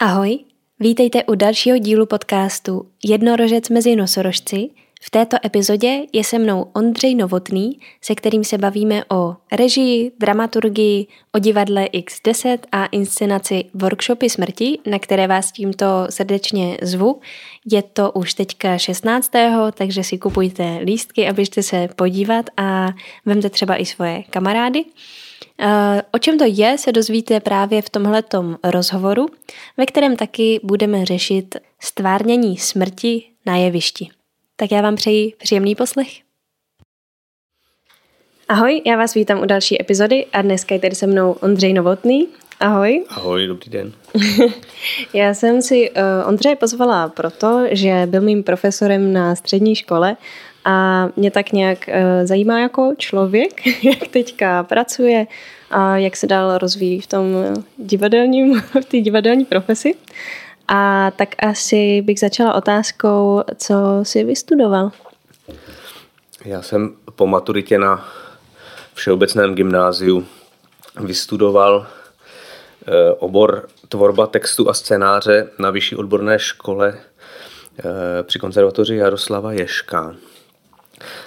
Ahoj, vítejte u dalšího dílu podcastu Jednorožec mezi nosorožci. V této epizodě je se mnou Ondřej Novotný, se kterým se bavíme o režii, dramaturgii, o divadle X10 a inscenaci Workshopy smrti, na které vás tímto srdečně zvu. Je to už teďka 16. takže si kupujte lístky, abyste se podívat a vemte třeba i svoje kamarády. Eh, o čem to je, se dozvíte právě v tomhletom rozhovoru, ve kterém taky budeme řešit stvárnění smrti na jevišti. Tak já vám přeji příjemný poslech. Ahoj, já vás vítám u další epizody a dneska je tady se mnou Ondřej Novotný. Ahoj. Ahoj, dobrý den. já jsem si uh, Ondřeje pozvala proto, že byl mým profesorem na střední škole a mě tak nějak uh, zajímá jako člověk, jak teďka pracuje a jak se dál rozvíjí v tom divadelním, v té divadelní profesi. A tak asi bych začala otázkou, co jsi vystudoval? Já jsem po maturitě na Všeobecném gymnáziu vystudoval eh, obor tvorba textu a scénáře na vyšší odborné škole eh, při konzervatoři Jaroslava Ješka.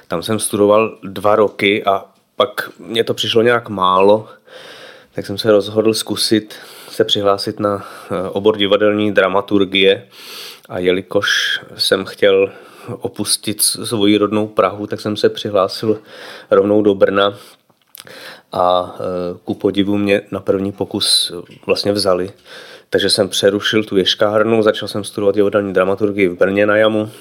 Tam jsem studoval dva roky a pak mě to přišlo nějak málo, tak jsem se rozhodl zkusit se přihlásit na eh, obor divadelní dramaturgie. A jelikož jsem chtěl opustit svoji rodnou Prahu, tak jsem se přihlásil rovnou do Brna. A eh, ku podivu mě na první pokus vlastně vzali. Takže jsem přerušil tu ješkárnu, začal jsem studovat divadelní dramaturgii v Brně na Jamu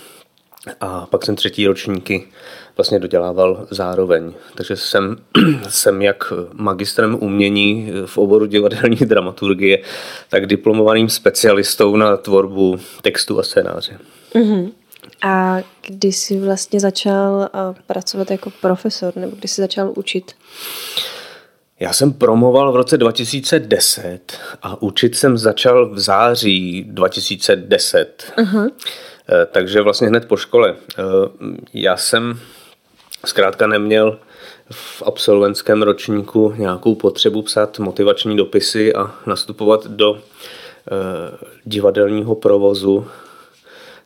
a pak jsem třetí ročníky vlastně dodělával zároveň. Takže jsem, jsem jak magistrem umění v oboru divadelní dramaturgie, tak diplomovaným specialistou na tvorbu textu a scénáře. Uh-huh. A kdy jsi vlastně začal pracovat jako profesor, nebo kdy jsi začal učit? Já jsem promoval v roce 2010 a učit jsem začal v září 2010. Uh-huh. Takže vlastně hned po škole. Eh, já jsem zkrátka neměl v absolventském ročníku nějakou potřebu psát motivační dopisy a nastupovat do eh, divadelního provozu,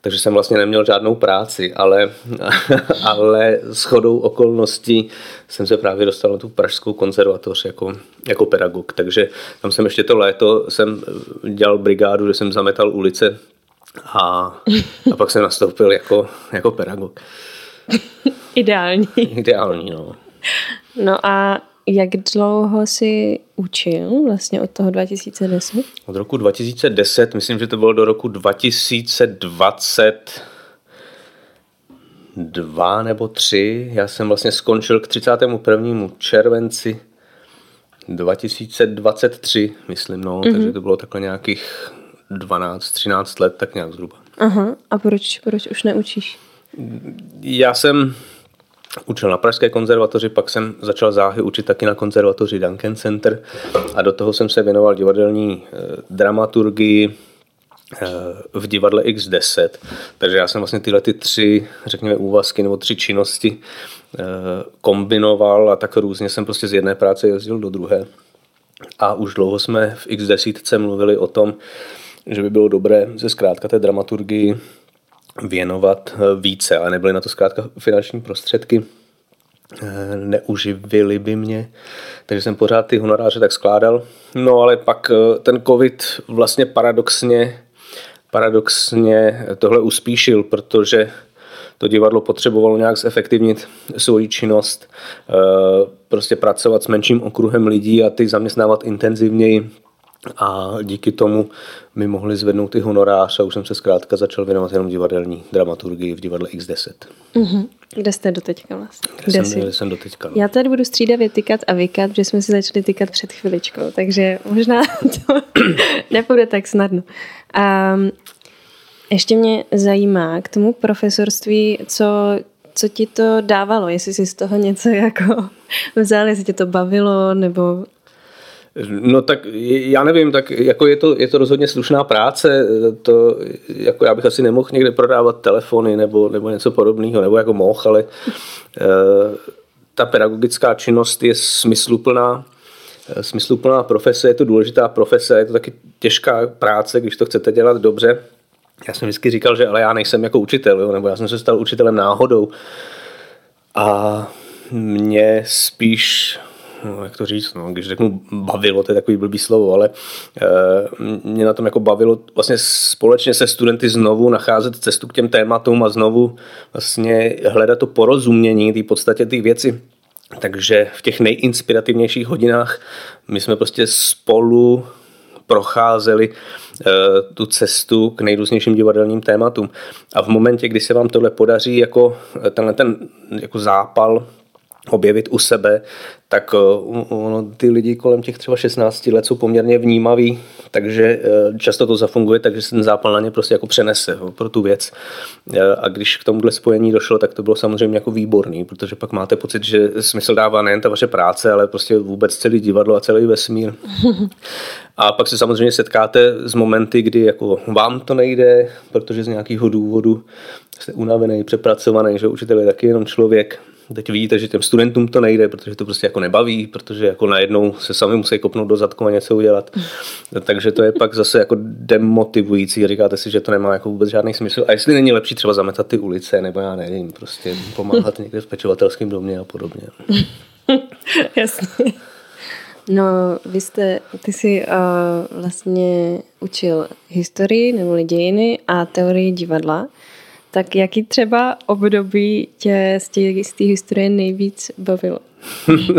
takže jsem vlastně neměl žádnou práci, ale, ale s chodou okolností jsem se právě dostal na tu pražskou konzervatoř jako, jako pedagog. Takže tam jsem ještě to léto jsem dělal brigádu, že jsem zametal ulice a, a pak jsem nastoupil jako, jako pedagog. Ideální. Ideální, no. No a jak dlouho jsi učil vlastně od toho 2010? Od roku 2010, myslím, že to bylo do roku 2020 dva nebo tři. Já jsem vlastně skončil k 31. červenci 2023, myslím, no, mm-hmm. takže to bylo takhle nějakých 12-13 let, tak nějak zhruba. Aha, a proč, proč už neučíš? Já jsem učil na Pražské konzervatoři, pak jsem začal záhy učit taky na konzervatoři Duncan Center a do toho jsem se věnoval divadelní eh, dramaturgii eh, v divadle X10. Takže já jsem vlastně tyhle ty tři, řekněme, úvazky nebo tři činnosti eh, kombinoval a tak různě jsem prostě z jedné práce jezdil do druhé. A už dlouho jsme v X10 mluvili o tom, že by bylo dobré se zkrátka té dramaturgii věnovat eh, více, ale nebyly na to zkrátka finanční prostředky, eh, neuživili by mě, takže jsem pořád ty honoráře tak skládal. No ale pak eh, ten covid vlastně paradoxně, paradoxně tohle uspíšil, protože to divadlo potřebovalo nějak zefektivnit svoji činnost, prostě pracovat s menším okruhem lidí a ty zaměstnávat intenzivněji, a díky tomu mi mohli zvednout ty honorář a už jsem se zkrátka začal věnovat jenom divadelní dramaturgii v divadle X10. Mm-hmm. Kde jste doteďka vlastně? Kde, kde, jsem, kde jsem doteďka. No. Já tady budu střídavě tykat a vykat, protože jsme si začali tykat před chviličkou, takže možná to nepůjde tak snadno. Um, ještě mě zajímá k tomu profesorství, co, co ti to dávalo, jestli jsi z toho něco jako vzal, jestli tě to bavilo, nebo No tak já nevím, tak jako je to, je to rozhodně slušná práce, to jako já bych asi nemohl někde prodávat telefony nebo, nebo něco podobného, nebo jako mohl, ale e, ta pedagogická činnost je smysluplná smysluplná profese, je to důležitá profese, je to taky těžká práce, když to chcete dělat dobře. Já jsem vždycky říkal, že ale já nejsem jako učitel, jo, nebo já jsem se stal učitelem náhodou. A mě spíš no, jak to říct, no, když řeknu bavilo, to je takový blbý slovo, ale e, mě na tom jako bavilo vlastně společně se studenty znovu nacházet cestu k těm tématům a znovu vlastně hledat to porozumění, té podstatě ty věci. Takže v těch nejinspirativnějších hodinách my jsme prostě spolu procházeli eh, tu cestu k nejrůznějším divadelním tématům. A v momentě, kdy se vám tohle podaří jako tenhle ten jako zápal objevit u sebe, tak eh, ono, ty lidi kolem těch třeba 16 let jsou poměrně vnímaví, takže eh, často to zafunguje, takže se ten zápal na ně prostě jako přenese jo, pro tu věc. Eh, a když k tomuhle spojení došlo, tak to bylo samozřejmě jako výborný, protože pak máte pocit, že smysl dává nejen ta vaše práce, ale prostě vůbec celý divadlo a celý vesmír. A pak se samozřejmě setkáte s momenty, kdy jako vám to nejde, protože z nějakého důvodu jste unavený, přepracovaný, že učitel je taky jenom člověk, Teď vidíte, že těm studentům to nejde, protože to prostě jako nebaví, protože jako najednou se sami musí kopnout do zadku a něco udělat. Takže to je pak zase jako demotivující. Říkáte si, že to nemá jako vůbec žádný smysl. A jestli není lepší třeba zametat ty ulice, nebo já nevím, prostě pomáhat někde v pečovatelském domě a podobně. Jasně. No, vy jste, ty jsi uh, vlastně učil historii nebo dějiny a teorii divadla. Tak jaký třeba období tě z té, z té historie nejvíc bavilo?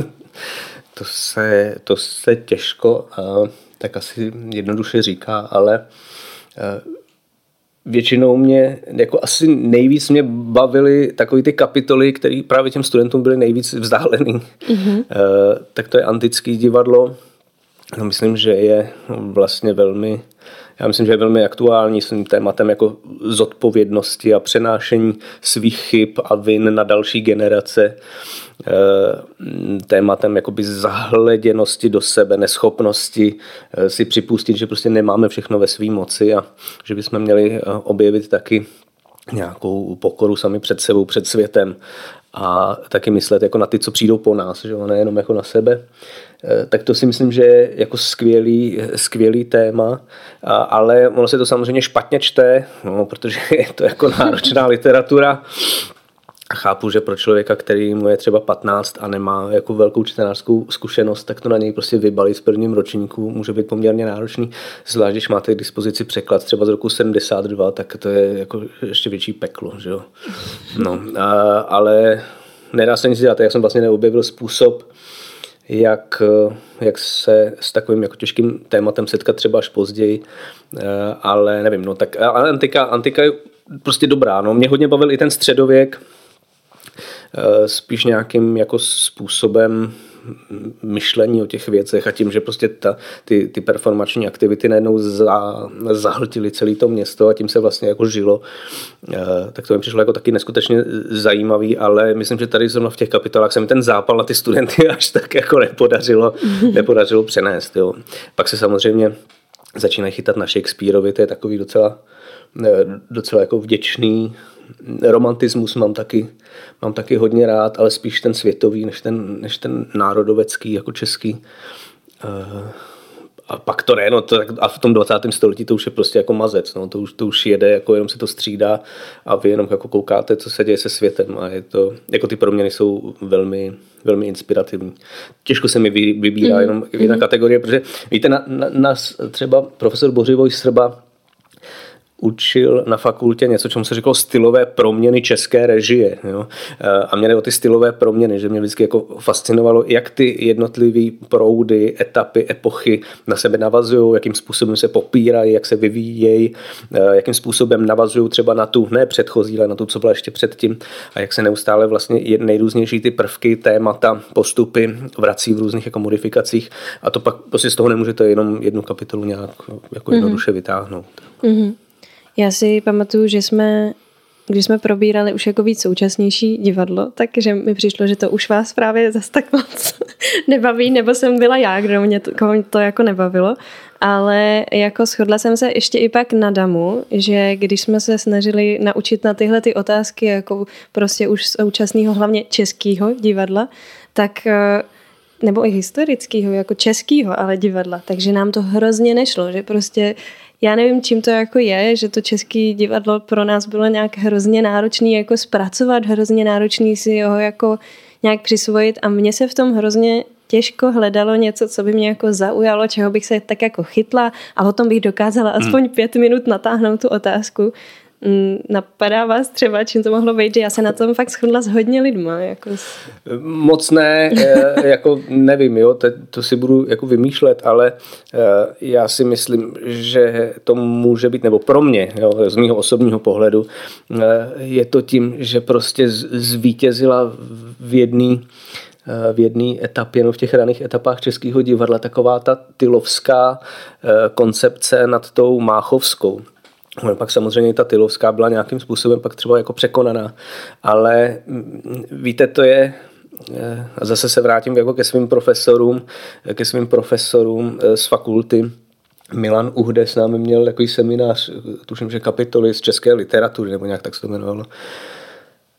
to, se, to se těžko uh, tak asi jednoduše říká, ale uh, většinou mě, jako asi nejvíc mě bavily takové ty kapitoly, které právě těm studentům byly nejvíc vzdálený. Mm-hmm. Uh, tak to je antický divadlo. No, myslím, že je vlastně velmi já myslím, že je velmi aktuální s tím tématem jako zodpovědnosti a přenášení svých chyb a vin na další generace eh, tématem jakoby zahleděnosti do sebe, neschopnosti eh, si připustit, že prostě nemáme všechno ve své moci a že bychom měli eh, objevit taky nějakou pokoru sami před sebou, před světem a taky myslet jako na ty, co přijdou po nás, že nejenom jako na sebe. Eh, tak to si myslím, že je jako skvělý, skvělý téma, ale ono se to samozřejmě špatně čte, no, protože je to jako náročná literatura. A chápu, že pro člověka, který mu je třeba 15 a nemá jako velkou čtenářskou zkušenost, tak to na něj prostě vybalit v prvním ročníku může být poměrně náročný. Zvlášť, když máte k dispozici překlad třeba z roku 72, tak to je jako ještě větší peklo. Že jo? No, a, ale nedá se nic dělat. Já jsem vlastně neobjevil způsob, jak, jak se s takovým jako těžkým tématem setkat třeba až později, eh, ale nevím, no tak ale antika, antika je prostě dobrá, no. Mě hodně bavil i ten středověk, eh, spíš nějakým jako způsobem myšlení o těch věcech a tím, že prostě ta, ty, ty performační aktivity najednou za, zahltily celé to město a tím se vlastně jako žilo, eh, tak to mi přišlo jako taky neskutečně zajímavý, ale myslím, že tady zrovna v těch kapitolách se mi ten zápal na ty studenty až tak jako nepodařilo, nepodařilo přenést. Jo. Pak se samozřejmě začínají chytat na Shakespeareovi, to je takový docela, eh, docela jako vděčný romantismus mám taky, mám taky hodně rád, ale spíš ten světový, než ten, než ten národovecký, jako český. Uh, a pak to ne, no to, a v tom 20. století to už je prostě jako mazec, no, to, už, to už jede, jako jenom se to střídá a vy jenom jako koukáte, co se děje se světem a je to, jako ty proměny jsou velmi, velmi inspirativní. Těžko se mi vybírá mm. jenom jedna mm. kategorie, protože víte, na, na, nás třeba profesor Bořivoj Srba učil na fakultě něco, čemu se říkalo stylové proměny české režie. Jo? A mě o ty stylové proměny, že mě vždycky jako fascinovalo, jak ty jednotlivé proudy, etapy, epochy na sebe navazují, jakým způsobem se popírají, jak se vyvíjejí, jakým způsobem navazují třeba na tu, ne předchozí, ale na tu, co byla ještě předtím a jak se neustále vlastně nejrůznější ty prvky, témata, postupy vrací v různých jako modifikacích a to pak prostě z toho nemůžete jenom jednu kapitolu nějak jako mhm. jednoduše mm-hmm. vytáhnout. Mm-hmm. Já si pamatuju, že jsme, když jsme probírali už jako víc současnější divadlo, takže mi přišlo, že to už vás právě zas tak moc nebaví, nebo jsem byla já, kdo mě to, koho to jako nebavilo. Ale jako shodla jsem se ještě i pak na Damu, že když jsme se snažili naučit na tyhle ty otázky, jako prostě už současného, hlavně českého divadla, tak eh, nebo i historického, jako českého, ale divadla. Takže nám to hrozně nešlo, že prostě já nevím, čím to jako je, že to české divadlo pro nás bylo nějak hrozně náročný jako zpracovat, hrozně náročný si ho jako nějak přisvojit a mně se v tom hrozně těžko hledalo něco, co by mě jako zaujalo, čeho bych se tak jako chytla a o tom bych dokázala hmm. aspoň pět minut natáhnout tu otázku. Mm, napadá vás třeba, čím to mohlo být, že já se na tom fakt shodla s hodně lidma. Jako... Moc ne, eh, jako nevím, jo, to, to si budu jako vymýšlet, ale eh, já si myslím, že to může být, nebo pro mě, jo, z mého osobního pohledu, eh, je to tím, že prostě zvítězila v jedné v jedné etapě, no v těch raných etapách českého divadla, taková ta tylovská koncepce nad tou máchovskou. No, pak samozřejmě ta Tylovská byla nějakým způsobem pak třeba jako překonaná, ale mm, víte, to je, eh, a zase se vrátím jako ke svým profesorům, ke svým profesorům eh, z fakulty, Milan Uhde s námi měl takový seminář, tuším, že kapitoly z české literatury, nebo nějak tak se to jmenovalo.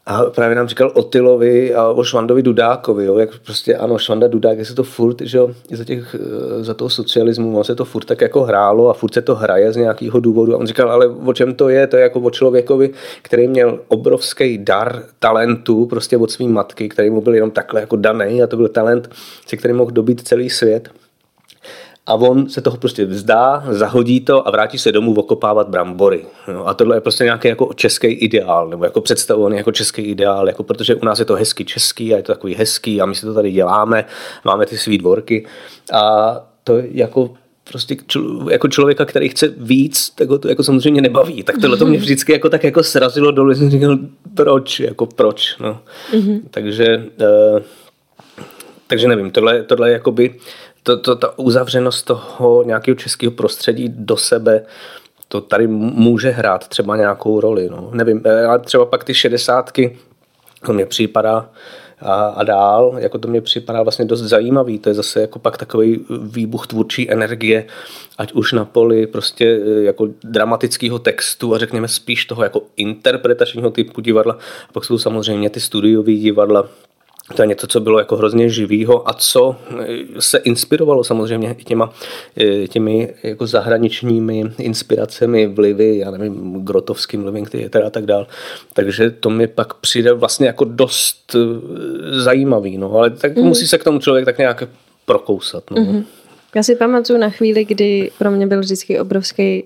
A právě nám říkal o Tylovi a o Švandovi Dudákovi, jo, jak prostě ano, Švanda Dudák, jak se to furt, že jo, za, těch, eh, za toho socialismu, on se to furt tak jako hrálo a furt se to hraje z nějakého důvodu. A on říkal, ale o čem to je? To je jako o člověkovi, který měl obrovský dar talentu prostě od své matky, který mu byl jenom takhle jako daný a to byl talent, se kterým mohl dobít celý svět a on se toho prostě vzdá, zahodí to a vrátí se domů okopávat brambory. No, a tohle je prostě nějaký jako český ideál, nebo jako představovaný jako český ideál, jako protože u nás je to hezky český a je to takový hezký a my si to tady děláme, máme ty svý dvorky a to jako prostě čl- jako člověka, který chce víc, tak ho to jako samozřejmě nebaví. Tak tohle to mě vždycky jako tak jako srazilo dolů, jsem říkal, proč, jako proč, no. Mm-hmm. Takže, uh, takže nevím, tohle, tohle je jakoby to, to, ta uzavřenost toho nějakého českého prostředí do sebe, to tady může hrát třeba nějakou roli. No. Nevím, eh, ale třeba pak ty šedesátky, to mě připadá, a, a dál, jako to mě připadá vlastně dost zajímavý, to je zase jako pak takový výbuch tvůrčí energie, ať už na poli prostě eh, jako dramatického textu a řekněme spíš toho jako interpretačního typu divadla, a pak jsou samozřejmě ty studiové divadla, to je něco, co bylo jako hrozně živýho a co se inspirovalo samozřejmě těma, těmi jako zahraničními inspiracemi, vlivy, já nevím, grotovským Living Theater a tak dál. Takže to mi pak přijde vlastně jako dost eh, zajímavý, no, ale tak mm. musí se k tomu člověk tak nějak prokousat. No. Mm-hmm. Já si pamatuju na chvíli, kdy pro mě byl vždycky obrovský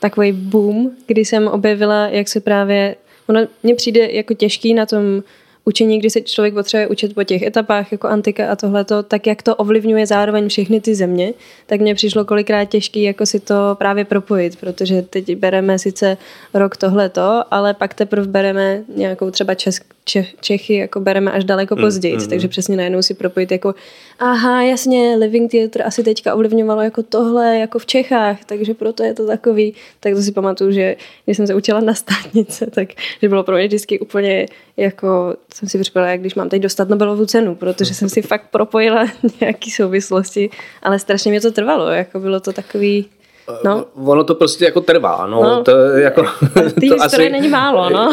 takový boom, kdy jsem objevila, jak se právě, ono mně přijde jako těžký na tom učení, kdy se člověk potřebuje učit po těch etapách, jako antika a tohleto, tak jak to ovlivňuje zároveň všechny ty země, tak mně přišlo kolikrát těžký jako si to právě propojit, protože teď bereme sice rok tohleto, ale pak teprve bereme nějakou třeba Česk, Čech, Čechy, jako bereme až daleko mm, později, mm, mm, takže přesně najednou si propojit jako aha, jasně, Living Theatre asi teďka ovlivňovalo jako tohle, jako v Čechách, takže proto je to takový, tak to si pamatuju, že když jsem se učila na státnice, tak že bylo pro mě vždycky úplně jako jsem si připadala, jak když mám teď dostat Nobelovu cenu, protože jsem si fakt propojila nějaký souvislosti, ale strašně mě to trvalo, jako bylo to takový No. Ono to prostě jako trvá, no. no to jako, Ty to asi, není málo, no.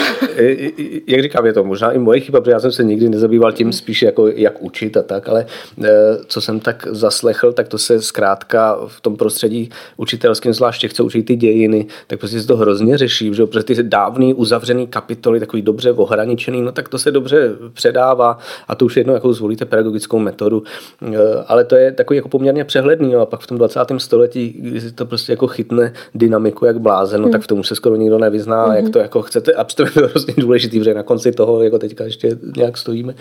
Jak říkám, je to možná i moje chyba, protože já jsem se nikdy nezabýval tím spíš jako jak učit a tak, ale eh, co jsem tak zaslechl, tak to se zkrátka v tom prostředí učitelském, zvláště chce učit ty dějiny, tak prostě se to hrozně řeší, že protože ty dávný uzavřený kapitoly, takový dobře ohraničený, no tak to se dobře předává a to už jedno, jakou zvolíte pedagogickou metodu, eh, ale to je takový jako poměrně přehledný, no a pak v tom 20. století, kdy to prostě prostě jako chytne dynamiku jak blázen, no hmm. tak v tom se skoro nikdo nevyzná, hmm. jak to jako chcete, a to je hrozně důležitý, protože na konci toho, jako teďka ještě nějak stojíme,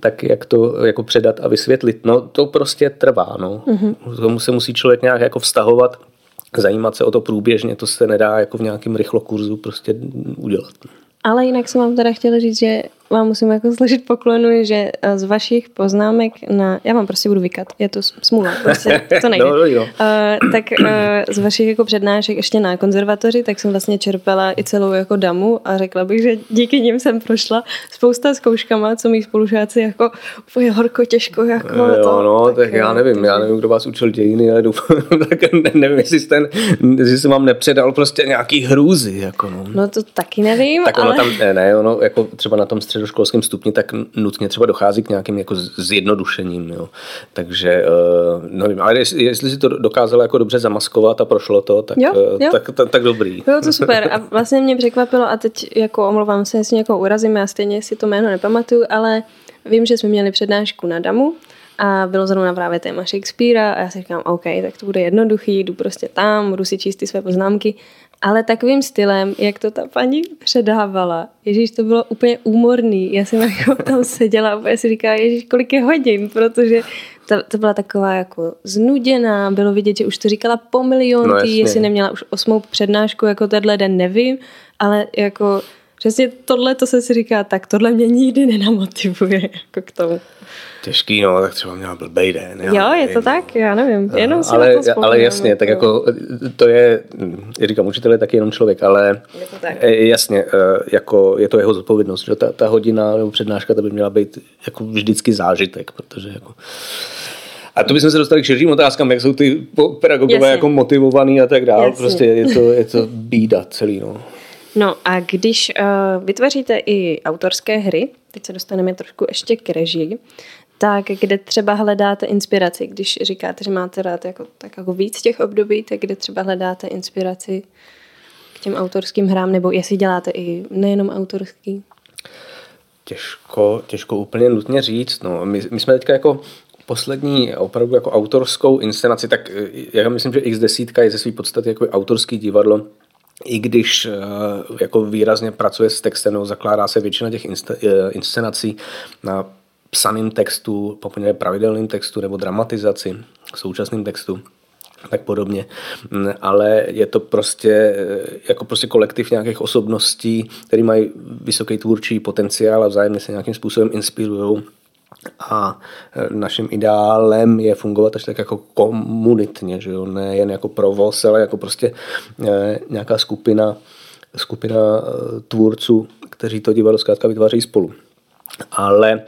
tak jak to jako předat a vysvětlit, no to prostě trvá, no. Hmm. Tomu se musí člověk nějak jako vztahovat, zajímat se o to průběžně, to se nedá jako v nějakém rychlokurzu prostě udělat. Ale jinak jsem vám teda chtěla říct, že vám musím jako složit poklonu, že eh, z vašich poznámek na, já vám prostě budu vykat, je to smůla, prostě to nejde. no, no. Uh, tak uh, z vašich jako přednášek ještě na konzervatoři, tak jsem vlastně čerpala i celou jako damu a řekla bych, že díky nim jsem prošla spousta zkouškama, co mý spolužáci jako úplně horko, těžko jako jo, to. No, tak, tak já nevím, já nevím, kdo vás učil dějiny, ale doufám, tak ne, nevím, jestli, ten, jestli jsem vám nepředal prostě nějaký hrůzy, jako no. No to taky nevím, tak ono ale... tam, ne, ne, ono jako třeba na tom středu středoškolském stupni, tak nutně třeba dochází k nějakým jako zjednodušením. Jo. Takže nevím, ale jestli, jestli si to dokázalo jako dobře zamaskovat a prošlo to, tak, jo, jo. tak, tak, tak dobrý. Bylo to super a vlastně mě překvapilo a teď jako omlouvám se, jestli někoho urazím, já stejně si to jméno nepamatuju, ale vím, že jsme měli přednášku na DAMu a bylo zrovna právě téma Shakespearea a já si říkám, OK, tak to bude jednoduchý, jdu prostě tam, budu si číst ty své poznámky, ale takovým stylem, jak to ta paní předávala, Ježíš, to bylo úplně úmorný. Já jsem jako tam seděla a úplně si říkala, Ježíš, kolik je hodin, protože to, to byla taková jako znuděná, bylo vidět, že už to říkala po milion, no, jestli neměla už osmou přednášku, jako tenhle den nevím, ale jako přesně tohle to se si říká, tak tohle mě nikdy nenamotivuje jako k tomu. Těžký, no, tak třeba měla blbej den. Já jo, nevím. je to tak, já nevím, jenom si ale, na to ale jasně, tak jako to je, já říkám, učitel je taky jenom člověk, ale je to tak. E, jasně, e, jako je to jeho zodpovědnost, že ta, ta hodina nebo přednáška, to by měla být jako vždycky zážitek, protože jako a to bychom se dostali k širším otázkám, jak jsou ty pedagogové Jasně. jako motivovaný a tak dále. Prostě je to, je to bída celý. No. No a když uh, vytvoříte i autorské hry, teď se dostaneme trošku ještě k režii, tak kde třeba hledáte inspiraci, když říkáte, že máte rád jako, tak jako víc těch období, tak kde třeba hledáte inspiraci k těm autorským hrám, nebo jestli děláte i nejenom autorský? Těžko, těžko úplně nutně říct. No. My, my jsme teďka jako poslední opravdu jako autorskou inscenaci, tak eh, já myslím, že X10 je ze své podstaty jako autorský divadlo, i když eh, jako výrazně pracuje s textem, zakládá se většina těch eh, inscenací na psaným textu, poměrně pravidelným textu nebo dramatizaci, současným textu tak podobně. Mm, ale je to prostě jako prostě kolektiv nějakých osobností, které mají vysoký tvůrčí potenciál a vzájemně se nějakým způsobem inspirují a e, naším ideálem je fungovat až tak jako komunitně, že jo? ne jen jako provoz, ale jako prostě e, nějaká skupina, skupina e, tvůrců, kteří to divadlo zkrátka vytváří spolu. Ale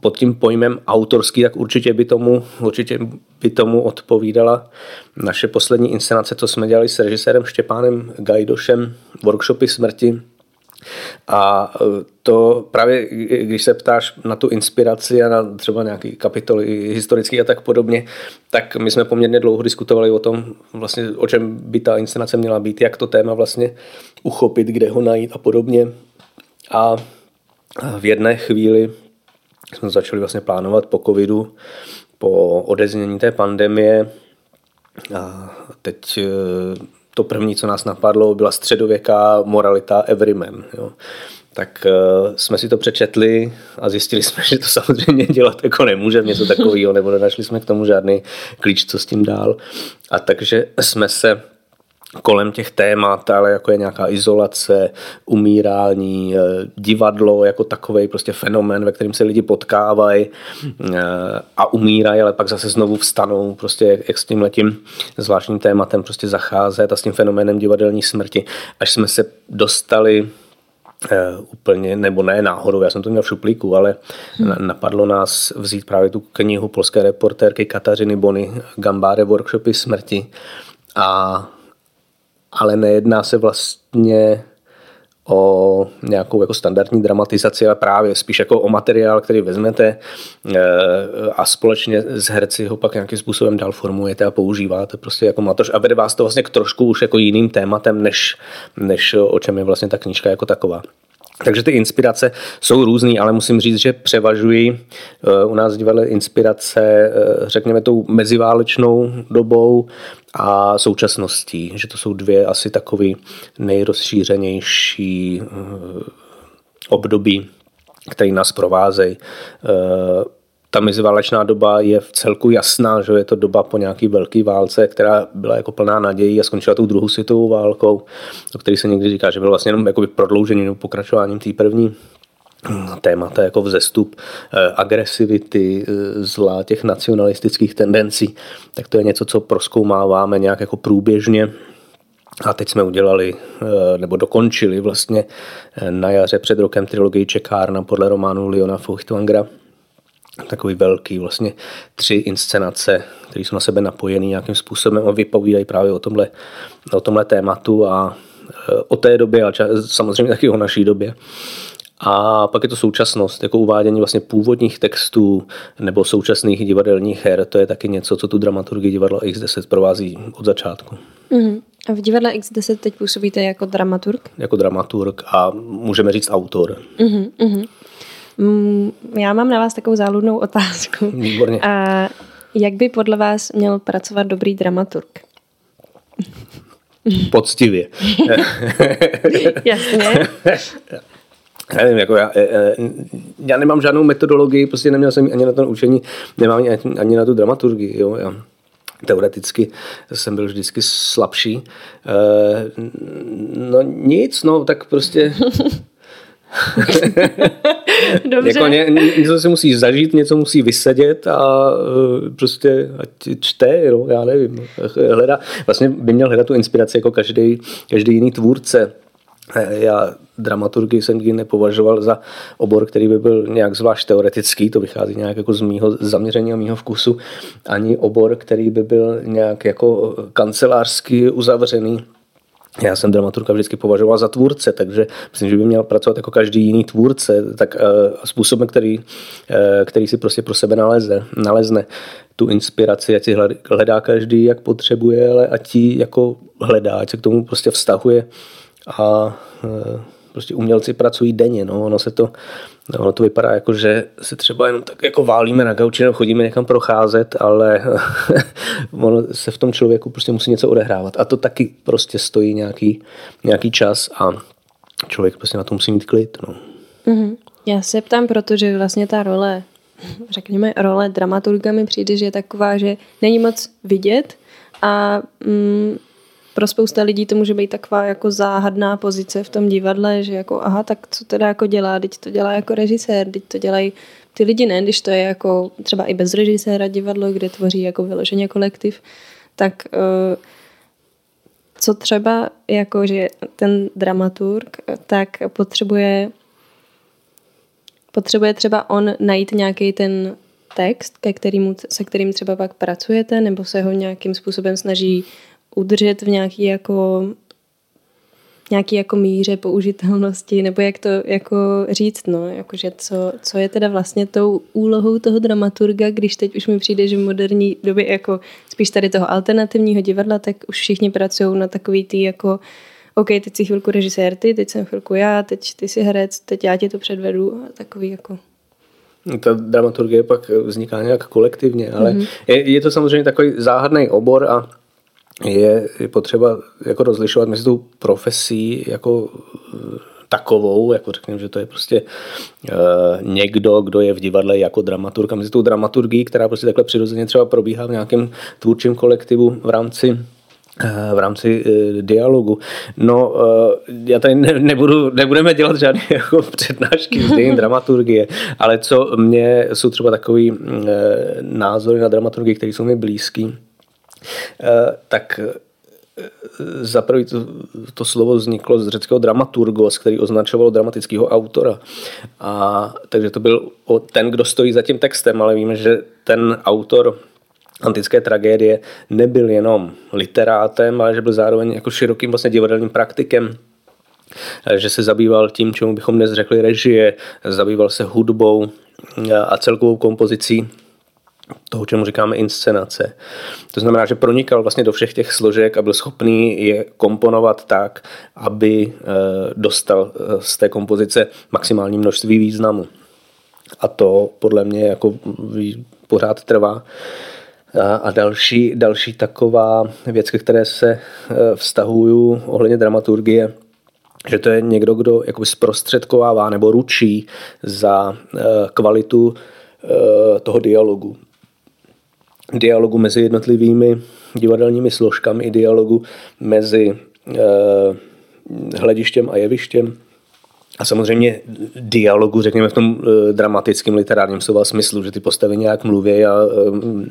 pod tím pojmem autorský, tak určitě by tomu, určitě by tomu odpovídala naše poslední inscenace, co jsme dělali s režisérem Štěpánem Gajdošem, workshopy smrti, a e, to právě, když se ptáš na tu inspiraci a na třeba nějaký kapitoly historický a tak podobně, tak my jsme poměrně dlouho diskutovali o tom, vlastně, o čem by ta inscenace měla být, jak to téma vlastně uchopit, kde ho najít a podobně. A v jedné chvíli jsme začali vlastně plánovat po covidu, po odeznění té pandemie. A teď e, to první, co nás napadlo, byla středověká moralita everyman. Jo. Tak uh, jsme si to přečetli a zjistili jsme, že to samozřejmě dělat jako nemůže něco takového, nebo nenašli jsme k tomu žádný klíč, co s tím dál. A takže jsme se kolem těch témat, ale jako je nějaká izolace, umírání, eh, divadlo jako takový prostě fenomén, ve kterém se lidi potkávají eh, a umírají, ale pak zase znovu vstanou, prostě jak s tím letím zvláštním tématem prostě zacházet a s tím fenoménem divadelní smrti, až jsme se dostali Uh, úplně, nebo ne náhodou, já jsem to měl v šuplíku, ale hmm. napadlo nás vzít právě tu knihu polské reportérky Katařiny Bony Gambáre workshopy smrti a ale nejedná se vlastně o nějakou jako standardní dramatizaci, ale právě spíš jako o materiál, který vezmete eh, a společně s herci ho pak nějakým způsobem dál formujete a používáte prostě jako matoř a vede vás to vlastně k trošku už jako jiným tématem, než, než o čem je vlastně ta knížka jako taková. Takže ty inspirace jsou různý, ale musím říct, že převažují eh, u nás divadle inspirace, eh, řekněme, tou meziválečnou dobou a současností, že to jsou dvě asi takové nejrozšířenější eh, období, které nás provázejí ta meziválečná doba je v celku jasná, že je to doba po nějaký velké válce, která byla jako plná nadějí a skončila tou druhou světovou válkou, o který se někdy říká, že byl vlastně jenom prodloužením nebo pokračováním té první témata jako vzestup eh, agresivity, eh, zla, těch nacionalistických tendencí, tak to je něco, co proskoumáváme nějak jako průběžně. A teď jsme udělali, eh, nebo dokončili vlastně na jaře před rokem trilogii Čekárna podle románu Leona Feuchtwangera, takový velký, vlastně tři inscenace, které jsou na sebe napojené nějakým způsobem a vypovídají právě o tomhle, o tomhle tématu a e, o té době, ale samozřejmě taky o naší době. A pak je to současnost, jako uvádění vlastně původních textů nebo současných divadelních her, to je taky něco, co tu dramaturgii divadla X10 provází od začátku. Mm-hmm. A v divadle X10 teď působíte jako dramaturg? Jako dramaturg a můžeme říct autor. Mm-hmm. Mm, já mám na vás takovou záludnou otázku. Výborně. A jak by podle vás měl pracovat dobrý dramaturg? Poctivě. Jasně. Já nevím, jako já, já nemám žádnou metodologii, prostě neměl jsem ani na to učení, nemám ani, ani na tu dramaturgii. Jo. Já teoreticky jsem byl vždycky slabší. No nic, no tak prostě Dobře. jako ně, něco se musí zažít, něco musí vysedět a uh, prostě ať čte, no, já nevím. Hledá, vlastně by měl hledat tu inspiraci jako každý, každý jiný tvůrce. Já dramaturgii jsem nikdy nepovažoval za obor, který by byl nějak zvlášť teoretický, to vychází nějak jako z mýho zaměření a mýho vkusu, ani obor, který by byl nějak jako kancelářsky uzavřený já jsem dramaturka vždycky považoval za tvůrce, takže myslím, že by měl pracovat jako každý jiný tvůrce, tak uh, způsobem, který, uh, který si prostě pro sebe naleze, nalezne tu inspiraci, ať si hledá každý, jak potřebuje, ale ať ji jako hledá, ať se k tomu prostě vztahuje. A uh, prostě umělci pracují denně, no, ono se to, ono to vypadá jako, že se třeba jenom tak jako válíme na gauči nebo chodíme někam procházet, ale ono se v tom člověku prostě musí něco odehrávat a to taky prostě stojí nějaký, nějaký čas a člověk prostě na to musí mít klid, no. Mm-hmm. Já se ptám, protože vlastně ta role, řekněme, role dramaturga mi přijde, že je taková, že není moc vidět a mm, pro spousta lidí to může být taková jako záhadná pozice v tom divadle, že jako aha, tak co teda jako dělá, teď to dělá jako režisér, teď to dělají ty lidi ne, když to je jako třeba i bez režiséra divadlo, kde tvoří jako vyloženě kolektiv, tak uh, co třeba jako, že ten dramaturg tak potřebuje potřebuje třeba on najít nějaký ten text, ke kterýmu, se kterým třeba pak pracujete, nebo se ho nějakým způsobem snaží udržet v nějaký jako nějaký jako míře použitelnosti, nebo jak to jako říct, no, jakože co, co je teda vlastně tou úlohou toho dramaturga, když teď už mi přijde, že v moderní době jako spíš tady toho alternativního divadla, tak už všichni pracují na takový tý jako OK, teď si chvilku režisér ty, teď jsem chvilku já, teď ty si herec, teď já ti to předvedu a takový jako ta dramaturgie pak vzniká nějak kolektivně, ale mm-hmm. je, je to samozřejmě takový záhadný obor a je, potřeba jako rozlišovat mezi tou profesí jako eh, takovou, jako řekněme, že to je prostě uh, někdo, kdo je v divadle jako dramaturg a mezi tou dramaturgií, která prostě takhle přirozeně třeba probíhá v nějakém tvůrčím kolektivu v rámci eh, v rámci dialogu. No, já tady ne, nebudu, nebudeme dělat žádné jako přednášky z dějin dramaturgie, ale co mě jsou třeba takový názory na dramaturgii, které jsou mi blízký, tak eh, za prvý to, to slovo vzniklo z řeckého dramaturgos, který označovalo dramatického autora. A, takže to byl ten, kdo stojí za tím textem, ale víme, že ten autor antické tragédie nebyl jenom literátem, ale že byl zároveň jako širokým vlastně divadelním praktikem, eh, že se zabýval tím, čemu bychom dnes řekli režie, zabýval se hudbou a celkovou kompozicí toho, čemu říkáme inscenace. To znamená, že pronikal vlastně do všech těch složek a byl schopný je komponovat tak, aby eh, dostal eh, z té kompozice maximální množství významu. A to podle mě jako pořád trvá. A další, další taková věc, ke které se eh, vztahuju ohledně dramaturgie, že to je někdo, kdo jakoby zprostředkovává nebo ručí za kvalitu toho dialogu dialogu mezi jednotlivými divadelními složkami i dialogu mezi eh, hledištěm a jevištěm. A samozřejmě dialogu, řekněme v tom e, dramatickém literárním slova smyslu, že ty postavy nějak mluví a e,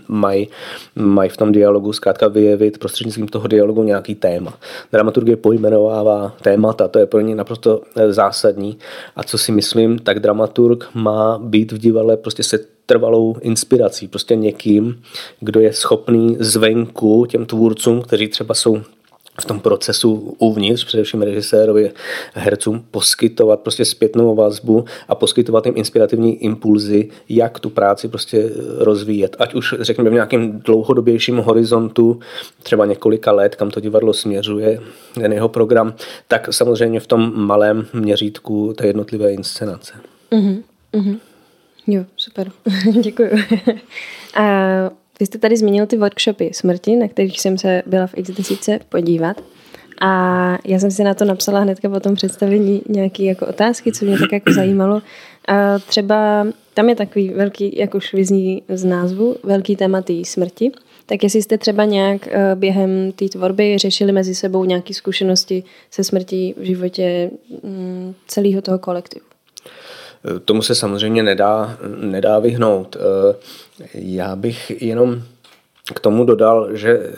mají maj v tom dialogu zkrátka vyjevit prostřednictvím toho dialogu nějaký téma. Dramaturgie pojmenovává témata, to je pro ně naprosto zásadní. A co si myslím, tak dramaturg má být v divadle prostě se trvalou inspirací, prostě někým, kdo je schopný zvenku těm tvůrcům, kteří třeba jsou v tom procesu uvnitř, především režisérovi, hercům, poskytovat prostě zpětnou vazbu a poskytovat jim inspirativní impulzy, jak tu práci prostě rozvíjet. Ať už řekněme v nějakém dlouhodobějším horizontu, třeba několika let, kam to divadlo směřuje, ten jeho program, tak samozřejmě v tom malém měřítku té jednotlivé inscenace. Mm-hmm. Mm-hmm. Jo, super. Děkuji. A vy jste tady zmínil ty workshopy smrti, na kterých jsem se byla v x desíce podívat. A já jsem si na to napsala hnedka po tom představení nějaké jako otázky, co mě tak jako zajímalo. A třeba tam je takový velký, jak už vyzní z názvu, velký téma té smrti. Tak jestli jste třeba nějak eh, během té tvorby řešili mezi sebou nějaké zkušenosti se smrtí v životě mm, celého toho kolektivu? Tomu se samozřejmě nedá, nedá vyhnout. Eh, já bych jenom k tomu dodal, že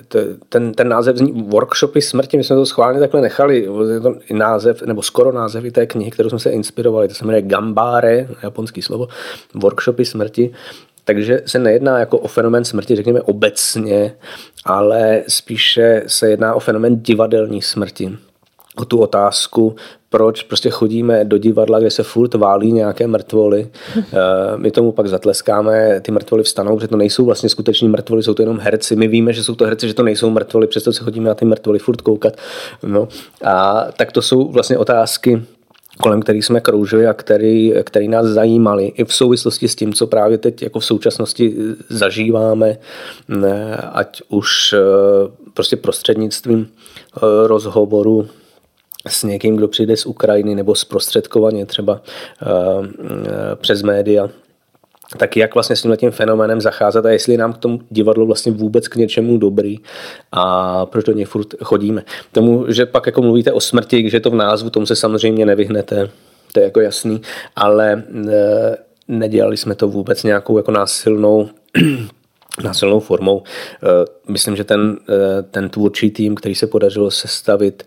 ten, ten název zní Workshopy smrti, my jsme to schválně takhle nechali, je to název, nebo skoro název i té knihy, kterou jsme se inspirovali, to se jmenuje Gambare, japonský slovo, Workshopy smrti, takže se nejedná jako o fenomén smrti, řekněme obecně, ale spíše se jedná o fenomén divadelní smrti o tu otázku, proč prostě chodíme do divadla, kde se furt válí nějaké mrtvoly. Eh, my tomu pak zatleskáme, ty mrtvoly vstanou, protože to nejsou vlastně skuteční mrtvoly, jsou to jenom herci. My víme, že jsou to herci, že to nejsou mrtvoly, přesto se chodíme na ty mrtvoly furt koukat. No. A tak to jsou vlastně otázky, kolem kterých jsme kroužili a který, který nás zajímali i v souvislosti s tím, co právě teď jako v současnosti zažíváme, ať už eh, prostě prostřednictvím eh, rozhovoru s někým, kdo přijde z Ukrajiny nebo zprostředkovaně třeba uh, přes média, tak jak vlastně s tím fenoménem zacházet a jestli nám k tomu divadlo vlastně vůbec k něčemu dobrý a proč do něj furt chodíme. Tomu, že pak jako mluvíte o smrti, že to v názvu, tomu se samozřejmě nevyhnete, to je jako jasný, ale e, nedělali jsme to vůbec nějakou jako násilnou násilnou formou. Myslím, že ten, ten tvůrčí tým, který se podařilo sestavit,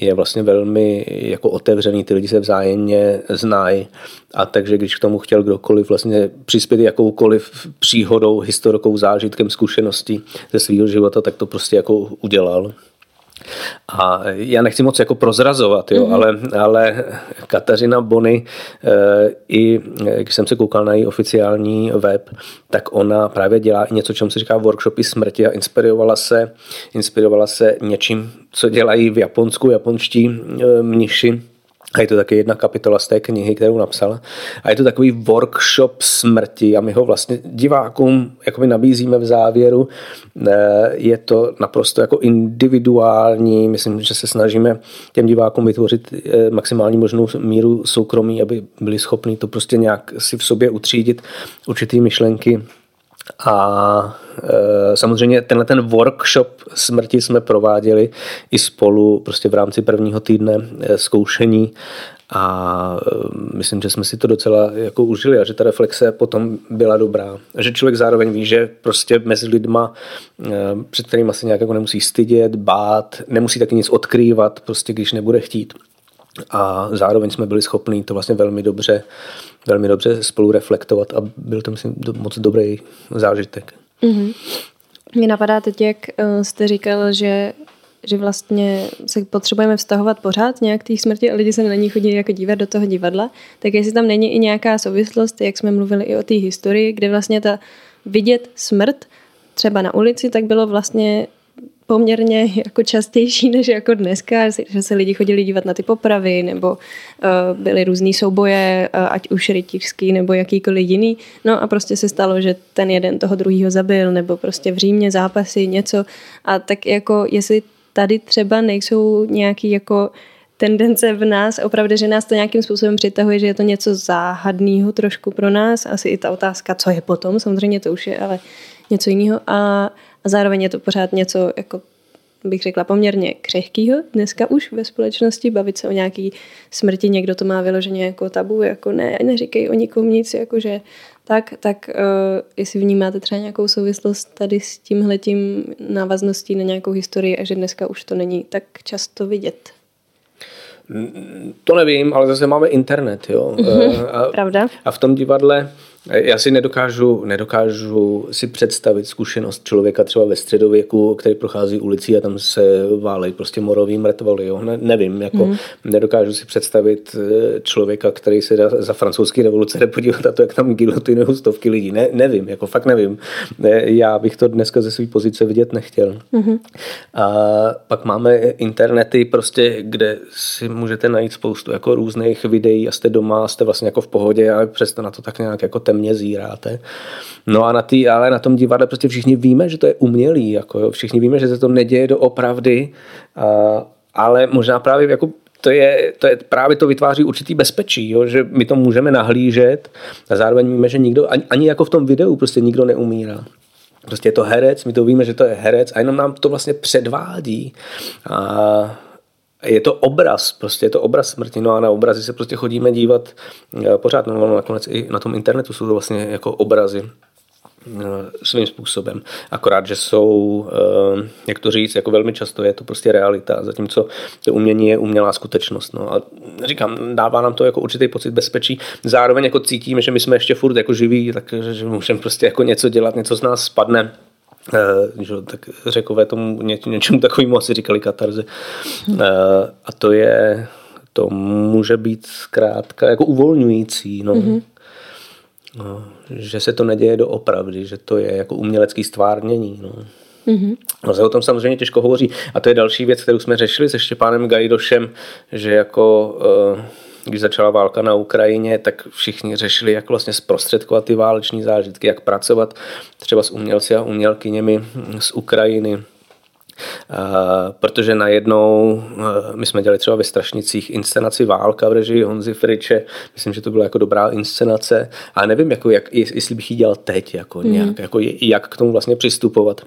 je vlastně velmi jako otevřený, ty lidi se vzájemně znají a takže když k tomu chtěl kdokoliv vlastně přispět jakoukoliv příhodou, historikou, zážitkem, zkušeností ze svého života, tak to prostě jako udělal. A já nechci moc jako prozrazovat, jo, mm-hmm. ale, ale Kateřina Bony, e, i když jsem se koukal na její oficiální web, tak ona právě dělá i něco, čemu se říká workshopy smrti a inspirovala se, inspirovala se něčím, co dělají v Japonsku, japonští e, mniši, a je to taky jedna kapitola z té knihy, kterou napsala. A je to takový workshop smrti a my ho vlastně divákům jakoby nabízíme v závěru. Eh, je to naprosto jako individuální. Myslím, že se snažíme těm divákům vytvořit eh, maximální možnou míru soukromí, aby byli schopni to prostě nějak si v sobě utřídit určitý myšlenky a e, samozřejmě tenhle ten workshop smrti jsme prováděli i spolu prostě v rámci prvního týdne e, zkoušení a e, myslím, že jsme si to docela jako užili a že ta reflexe potom byla dobrá. A že člověk zároveň ví, že prostě mezi lidma, e, před kterými se nějak jako nemusí stydět, bát, nemusí taky nic odkrývat, prostě když nebude chtít. A zároveň jsme byli schopni to vlastně velmi dobře velmi dobře spolu reflektovat a byl to, myslím, moc dobrý zážitek. Mm-hmm. Mě napadá teď, jak eh, jste říkal, že že vlastně se potřebujeme vztahovat pořád nějak té smrti a lidi se na ní chodí jako dívat do toho divadla, tak jestli tam není i nějaká souvislost, jak jsme mluvili i o té historii, kde vlastně ta vidět smrt třeba na ulici, tak bylo vlastně poměrně jako častější než jako dneska, že se lidi chodili dívat na ty popravy, nebo uh, byly různý souboje, uh, ať už rytířský, nebo jakýkoliv jiný. No a prostě se stalo, že ten jeden toho druhého zabil, nebo prostě v Římě zápasy, něco. A tak jako jestli tady třeba nejsou nějaký jako tendence v nás, opravdu, že nás to nějakým způsobem přitahuje, že je to něco záhadného trošku pro nás. Asi i ta otázka, co je potom, samozřejmě to už je, ale něco jiného. A a zároveň je to pořád něco, jako bych řekla, poměrně křehkýho dneska už ve společnosti, bavit se o nějaký smrti, někdo to má vyloženě jako tabu, jako ne, neříkej o nikom nic, jakože tak, tak uh, jestli vnímáte třeba nějakou souvislost tady s tímhletím návazností na nějakou historii a že dneska už to není tak často vidět. To nevím, ale zase máme internet, jo. Mm-hmm, a, Pravda. A v tom divadle Já si nedokážu, nedokážu si představit zkušenost člověka třeba ve středověku, který prochází ulicí a tam se válej prostě morový mrtvoly. Jo? Ne, nevím, jako mm. nedokážu si představit eh, člověka, který se dá za francouzský revoluce jde podívat na to, jak tam gilotinují stovky lidí. Ne, nevím, jako fakt nevím. Já bych to dneska ze své pozice vidět nechtěl. Mm. A pak máme internety, prostě, kde si můžete najít spoustu jako různých videí a jste doma, jste vlastně jako v pohodě a přesto na to tak nějak jako temně zíráte. No a na tý, ale na tom divadle prostě všichni víme, že to je umělý, jako jo. všichni víme, že se to neděje do opravdy, a, ale možná právě jako to je, to je, právě to vytváří určitý bezpečí, jo, že my to můžeme nahlížet a zároveň víme, že nikdo, ani, ani jako v tom videu, prostě nikdo neumírá. Prostě je to herec, my to víme, že to je herec a jenom nám to vlastně předvádí. A je to obraz, prostě je to obraz smrti, no a na obrazy se prostě chodíme dívat eh, pořád, no nakonec i na tom internetu jsou to vlastně jako obrazy eh, svým způsobem. Akorát, že jsou, eh, jak to říct, jako velmi často je to prostě realita, zatímco to umění je umělá skutečnost. No a říkám, dává nám to jako určitý pocit bezpečí. Zároveň jako cítíme, že my jsme ještě furt jako živí, takže že můžeme prostě jako něco dělat, něco z nás spadne že, tak řekové tomu ně, něčemu takovému asi říkali katarze. Uh, a to je, to může být zkrátka jako uvolňující. No. Mm-hmm. No, že se to neděje do opravdy, že to je jako umělecký stvárnění. No. Mm-hmm. No, se o tom samozřejmě těžko hovoří. A to je další věc, kterou jsme řešili se Štěpánem Gajdošem, že jako uh, když začala válka na Ukrajině, tak všichni řešili, jak vlastně zprostředkovat ty váleční zážitky, jak pracovat třeba s umělci a umělkyněmi z Ukrajiny, Uh, protože najednou uh, my jsme dělali třeba ve Strašnicích inscenaci Válka v režii Honzy Friče, myslím, že to byla jako dobrá inscenace, ale nevím, jako jak, jestli bych ji dělal teď, jako mm. nějak, jako jak k tomu vlastně přistupovat.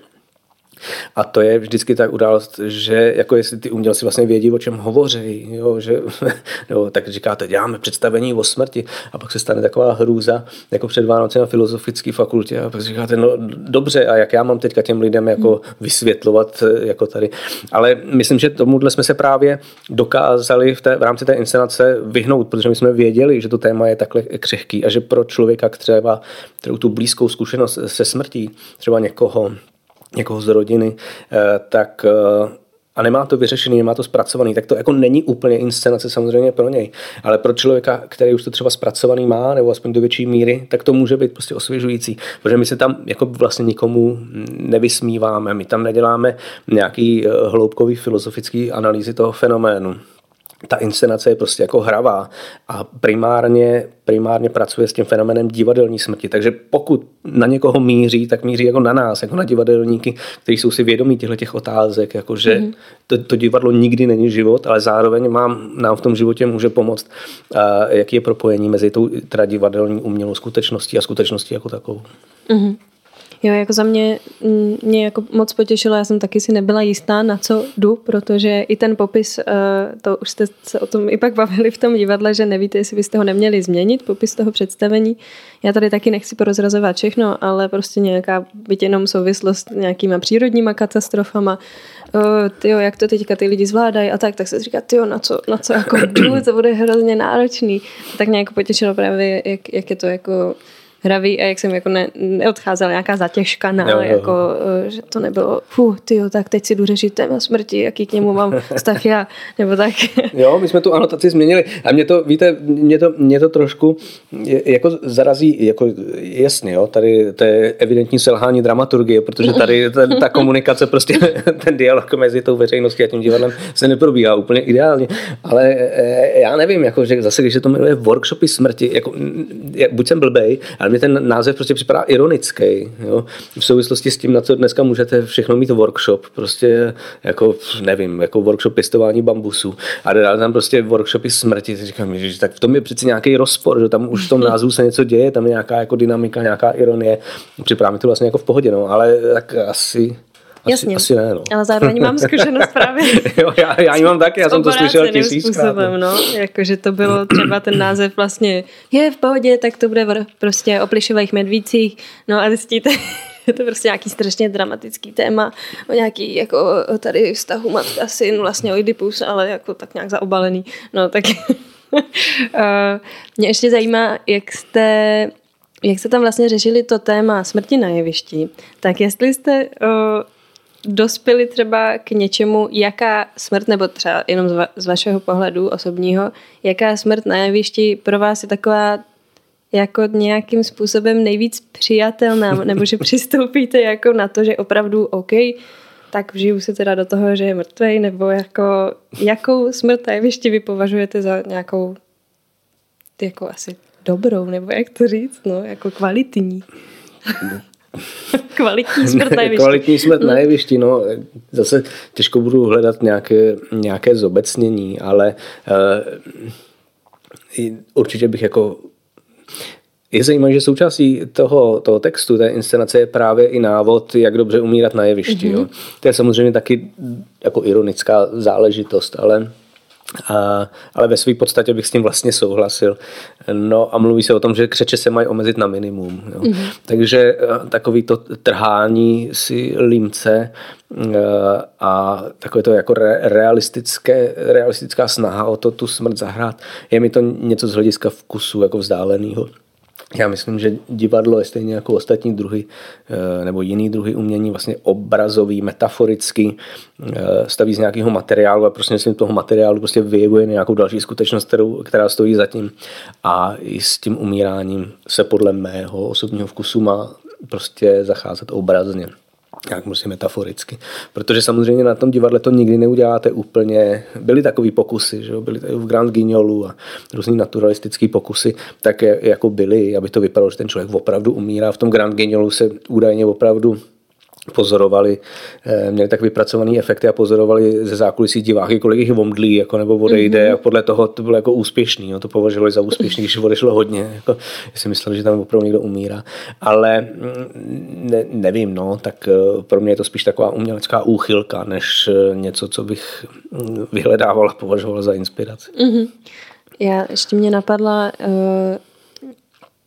A to je vždycky tak událost, že jako jestli ty umělci vlastně vědí, o čem hovoří, jo, že, jo, tak říkáte, děláme představení o smrti a pak se stane taková hrůza, jako před Vánoce na filozofické fakultě a pak říkáte, no dobře, a jak já mám teďka těm lidem jako vysvětlovat jako tady. Ale myslím, že tomuhle jsme se právě dokázali v, té, v rámci té inscenace vyhnout, protože my jsme věděli, že to téma je takhle křehký a že pro člověka třeba kterou tu blízkou zkušenost se smrtí, třeba někoho, někoho z rodiny, eh, tak eh, a nemá to vyřešený, nemá to zpracovaný, tak to jako není úplně inscenace samozřejmě pro něj. Ale pro člověka, který už to třeba zpracovaný má, nebo aspoň do větší míry, tak to může být prostě osvěžující. Protože my se tam jako vlastně nikomu nevysmíváme, my tam neděláme nějaký eh, hloubkový filozofický analýzy toho fenoménu ta inscenace je prostě jako hravá a primárně, primárně pracuje s tím fenomenem divadelní smrti. Takže pokud na někoho míří, tak míří jako na nás, jako na divadelníky, kteří jsou si vědomí těchto těch otázek, jako že mm-hmm. to, to divadlo nikdy není život, ale zároveň mám, nám v tom životě může pomoct, a jaký je propojení mezi tou teda divadelní umělou skutečností a skutečností jako takovou. Mm-hmm. Jo, jako za mě mm, mě jako moc potěšilo, já jsem taky si nebyla jistá, na co jdu, protože i ten popis, eh, to už jste se o tom i pak bavili v tom divadle, že nevíte, jestli byste ho neměli změnit, popis toho představení. Já tady taky nechci porozrazovat všechno, ale prostě nějaká, byť jenom souvislost s nějakýma přírodníma katastrofama, tyjo, jak to teďka ty lidi zvládají a tak, tak se říká, tyjo, na co, na co jako jdu, to bude hrozně náročný. Tak nějak potěšilo právě, jak, jak je to jako hravý a jak jsem jako ne, neodcházela nějaká zatěžka na, jo, jo. jako, eh, že to nebylo, fuh, tyjo, tak teď si jdu řešit téma smrti, jaký k němu mám vztah já, nebo tak. Jo, my jsme tu anotaci změnili a mě to, víte, mě to, mě to trošku jako zarazí, jako jasně, jo, tady to je evidentní selhání dramaturgie, protože tady ta, ta komunikace, prostě ten dialog mezi tou veřejností a tím divadlem se neprobíhá úplně ideálně, ale eh, já nevím, jako, že zase, když se to jmenuje workshopy smrti, jako, buď jsem blbej, ale mě ten název prostě připadá ironický, jo? v souvislosti s tím, na co dneska můžete všechno mít workshop, prostě jako, nevím, jako workshop pěstování bambusu a dál tam prostě workshopy smrti, tak říkám, že tak v tom je přeci nějaký rozpor, že tam už v tom názvu se něco děje, tam je nějaká jako dynamika, nějaká ironie, připadá mi to vlastně jako v pohodě, no, ale tak asi, Jasně, asi ne, no. ale zároveň mám zkušenost právě. jo, já, já ji mám taky, já jsem to slyšel tisíckrát. No. no. Jakože to bylo třeba ten název vlastně je v pohodě, tak to bude prostě o plišových medvících, no a zjistíte, je to prostě nějaký strašně dramatický téma o nějaký jako tady vztahu matka syn, vlastně Oidipus, ale jako tak nějak zaobalený. No tak uh, mě ještě zajímá, jak jste jak se tam vlastně řešili to téma smrti na jevišti, tak jestli jste uh, dospěli třeba k něčemu, jaká smrt, nebo třeba jenom z, va- z vašeho pohledu osobního, jaká smrt na jevišti pro vás je taková jako nějakým způsobem nejvíc přijatelná, nebo že přistoupíte jako na to, že opravdu OK, tak vžiju se teda do toho, že je mrtvej, nebo jako jakou smrt na jevišti vy považujete za nějakou jako asi dobrou, nebo jak to říct, no, jako kvalitní. Kvalitní smrt na jevišti. Kvalitní smrt na jevišti, no. Zase těžko budu hledat nějaké, nějaké zobecnění, ale uh, určitě bych jako je zajímavé, že součástí toho, toho textu, té inscenace je právě i návod, jak dobře umírat na jevišti. Mm-hmm. Jo. To je samozřejmě taky jako ironická záležitost, ale a, ale ve své podstatě bych s tím vlastně souhlasil. No a mluví se o tom, že křeče se mají omezit na minimum. Jo. Mm-hmm. Takže eh, takový to trhání si límce eh, a takové to jako realistické, realistická snaha o to tu smrt zahrát, je mi to něco z hlediska vkusu jako vzdáleného. Já myslím, že divadlo je stejně jako ostatní druhy eh, nebo jiný druhy umění vlastně obrazový, metaforický, eh, staví z nějakého materiálu a prostě myslím toho materiálu prostě vyjevuje nějakou další skutečnost, kterou, která stojí za tím. A i s tím umíráním se podle mého osobního vkusu má prostě zacházet obrazně jak musím metaforicky. Protože samozřejmě na tom divadle to nikdy neuděláte úplně. Byly takový pokusy, že byly v Grand Guignolu a různý naturalistický pokusy, tak jako byly, aby to vypadalo, že ten člověk opravdu umírá. V tom Grand Guignolu se údajně opravdu pozorovali, eh, měli tak vypracované efekty a pozorovali ze zákulisí diváky, kolik jich omdlí jako, nebo odejde mm-hmm. a podle toho to bylo jako úspěšný, jo, to považovali za úspěšný, když odešlo hodně, jako, si mysleli, že tam opravdu někdo umírá, ale mm, ne, nevím, no, tak eh, pro mě je to spíš taková umělecká úchylka, než eh, něco, co bych mm, vyhledával a považoval za inspiraci. Mm-hmm. Já ještě mě napadla uh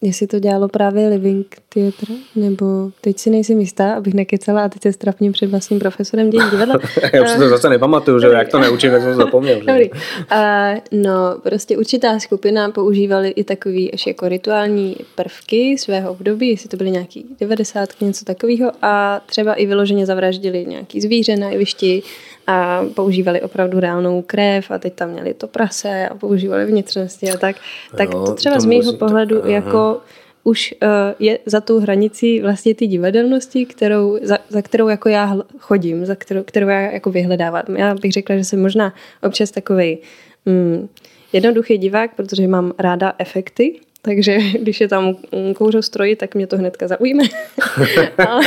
Jestli to dělalo právě Living Theatre, nebo teď si nejsem jistá, abych nekecala a teď se strapním před vlastním profesorem dění divadla. Já už to zase nepamatuju, že jak to neučím, jak jsem zapomněl. Že? Dobrý. A, no, prostě určitá skupina používali i takový až jako rituální prvky svého období, jestli to byly nějaký 90, něco takového a třeba i vyloženě zavraždili nějaký zvíře na jevišti a používali opravdu reálnou krev a teď tam měli to prase a používali vnitřnosti a tak. Tak jo, to třeba to z mého pohledu to, jako už uh, je za tou hranicí vlastně ty divadelnosti, kterou, za, za kterou jako já chodím, za kterou, kterou já jako vyhledávám. Já bych řekla, že jsem možná občas takovej mm, jednoduchý divák, protože mám ráda efekty takže když je tam kouřo stroji, tak mě to hnedka zaujme. ale,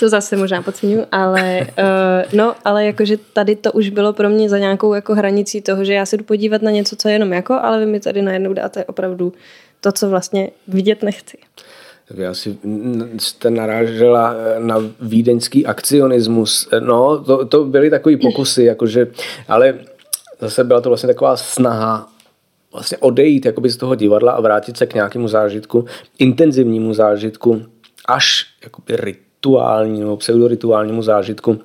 to zase možná podceňuji, ale uh, no, ale jakože tady to už bylo pro mě za nějakou jako hranicí toho, že já se jdu podívat na něco, co je jenom jako, ale vy mi tady najednou dáte opravdu to, co vlastně vidět nechci. Vy asi jste narážela na vídeňský akcionismus. No, to, to byly takové pokusy, jakože, ale zase byla to vlastně taková snaha vlastně odejít z toho divadla a vrátit se k nějakému zážitku, intenzivnímu zážitku, až jakoby rituálnímu nebo pseudorituálnímu zážitku,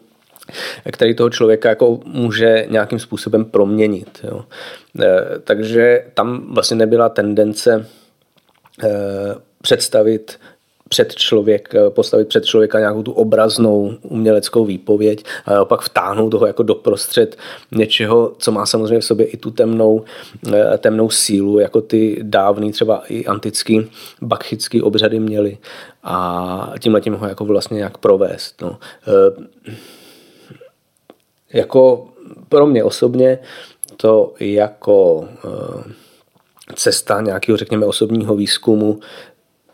který toho člověka jako může nějakým způsobem proměnit. Jo. E, takže tam vlastně nebyla tendence e, představit před člověk, eh, postavit před člověka nějakou tu obraznou uměleckou výpověď a opak vtáhnout toho jako doprostřed něčeho, co má samozřejmě v sobě i tu temnou, eh, temnou sílu, jako ty dávný třeba i antický bakchický obřady měly a tímhle tím ho jako vlastně nějak provést. No. Eh, jako pro mě osobně to jako cesta nějakého, řekněme, osobního výzkumu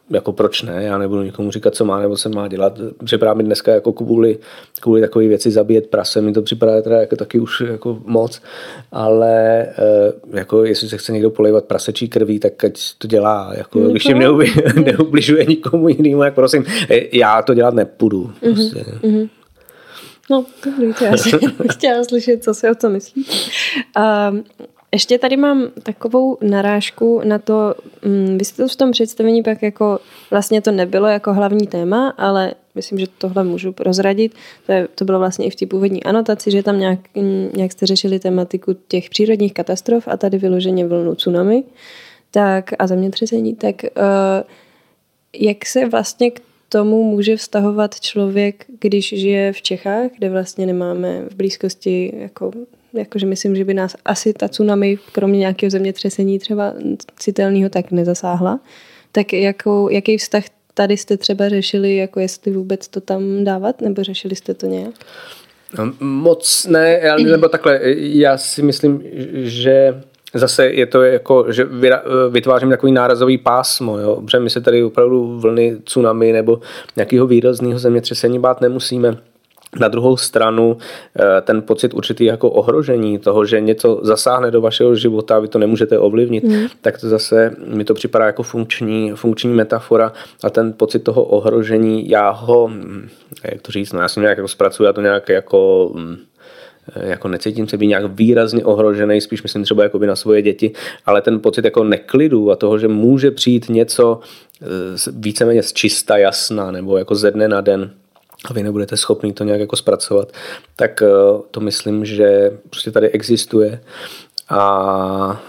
jako proč ne, já nebudu nikomu říkat, co má nebo se má dělat. Připadá mi dneska jako kvůli, kvůli takové věci zabíjet prase, mi to připadá teda jako taky už jako moc, ale eh, jako jestli se chce někdo polejvat prasečí krví, tak ať to dělá, jako, mm, když jim neubi, neubližuje nikomu jinému, jak prosím, eh, já to dělat nepůjdu. Mm-hmm. Prostě. Mm-hmm. No, dobrý, to já jsem chtěla slyšet, co si o to myslí. Um, ještě tady mám takovou narážku na to, um, vy jste to v tom představení pak jako, vlastně to nebylo jako hlavní téma, ale myslím, že tohle můžu prozradit. To, je, to bylo vlastně i v té původní anotaci, že tam nějak, nějak jste řešili tematiku těch přírodních katastrof a tady vyloženě vlnu tsunami tak, a zemětřesení, tak uh, jak se vlastně k tomu může vztahovat člověk, když žije v Čechách, kde vlastně nemáme v blízkosti, jako, jakože myslím, že by nás asi ta tsunami, kromě nějakého zemětřesení třeba citelného, tak nezasáhla. Tak jakou, jaký vztah tady jste třeba řešili, jako jestli vůbec to tam dávat, nebo řešili jste to nějak? No, moc ne, nebo takhle, já si myslím, že zase je to jako, že vytvářím takový nárazový pásmo, jo? protože my se tady opravdu vlny tsunami nebo nějakého výrazného zemětřesení bát nemusíme. Na druhou stranu eh, ten pocit určitý jako ohrožení toho, že něco zasáhne do vašeho života a vy to nemůžete ovlivnit, mm. tak to zase mi to připadá jako funkční, funkční metafora a ten pocit toho ohrožení, já ho, hm, jak to říct, no já si nějak jako zpracuju, já to nějak jako hm, jako necítím se být nějak výrazně ohrožený, spíš myslím třeba jako na svoje děti, ale ten pocit jako neklidu a toho, že může přijít něco eh, víceméně z čista jasná nebo jako ze dne na den, a vy nebudete schopni to nějak jako zpracovat, tak eh, to myslím, že prostě tady existuje. A,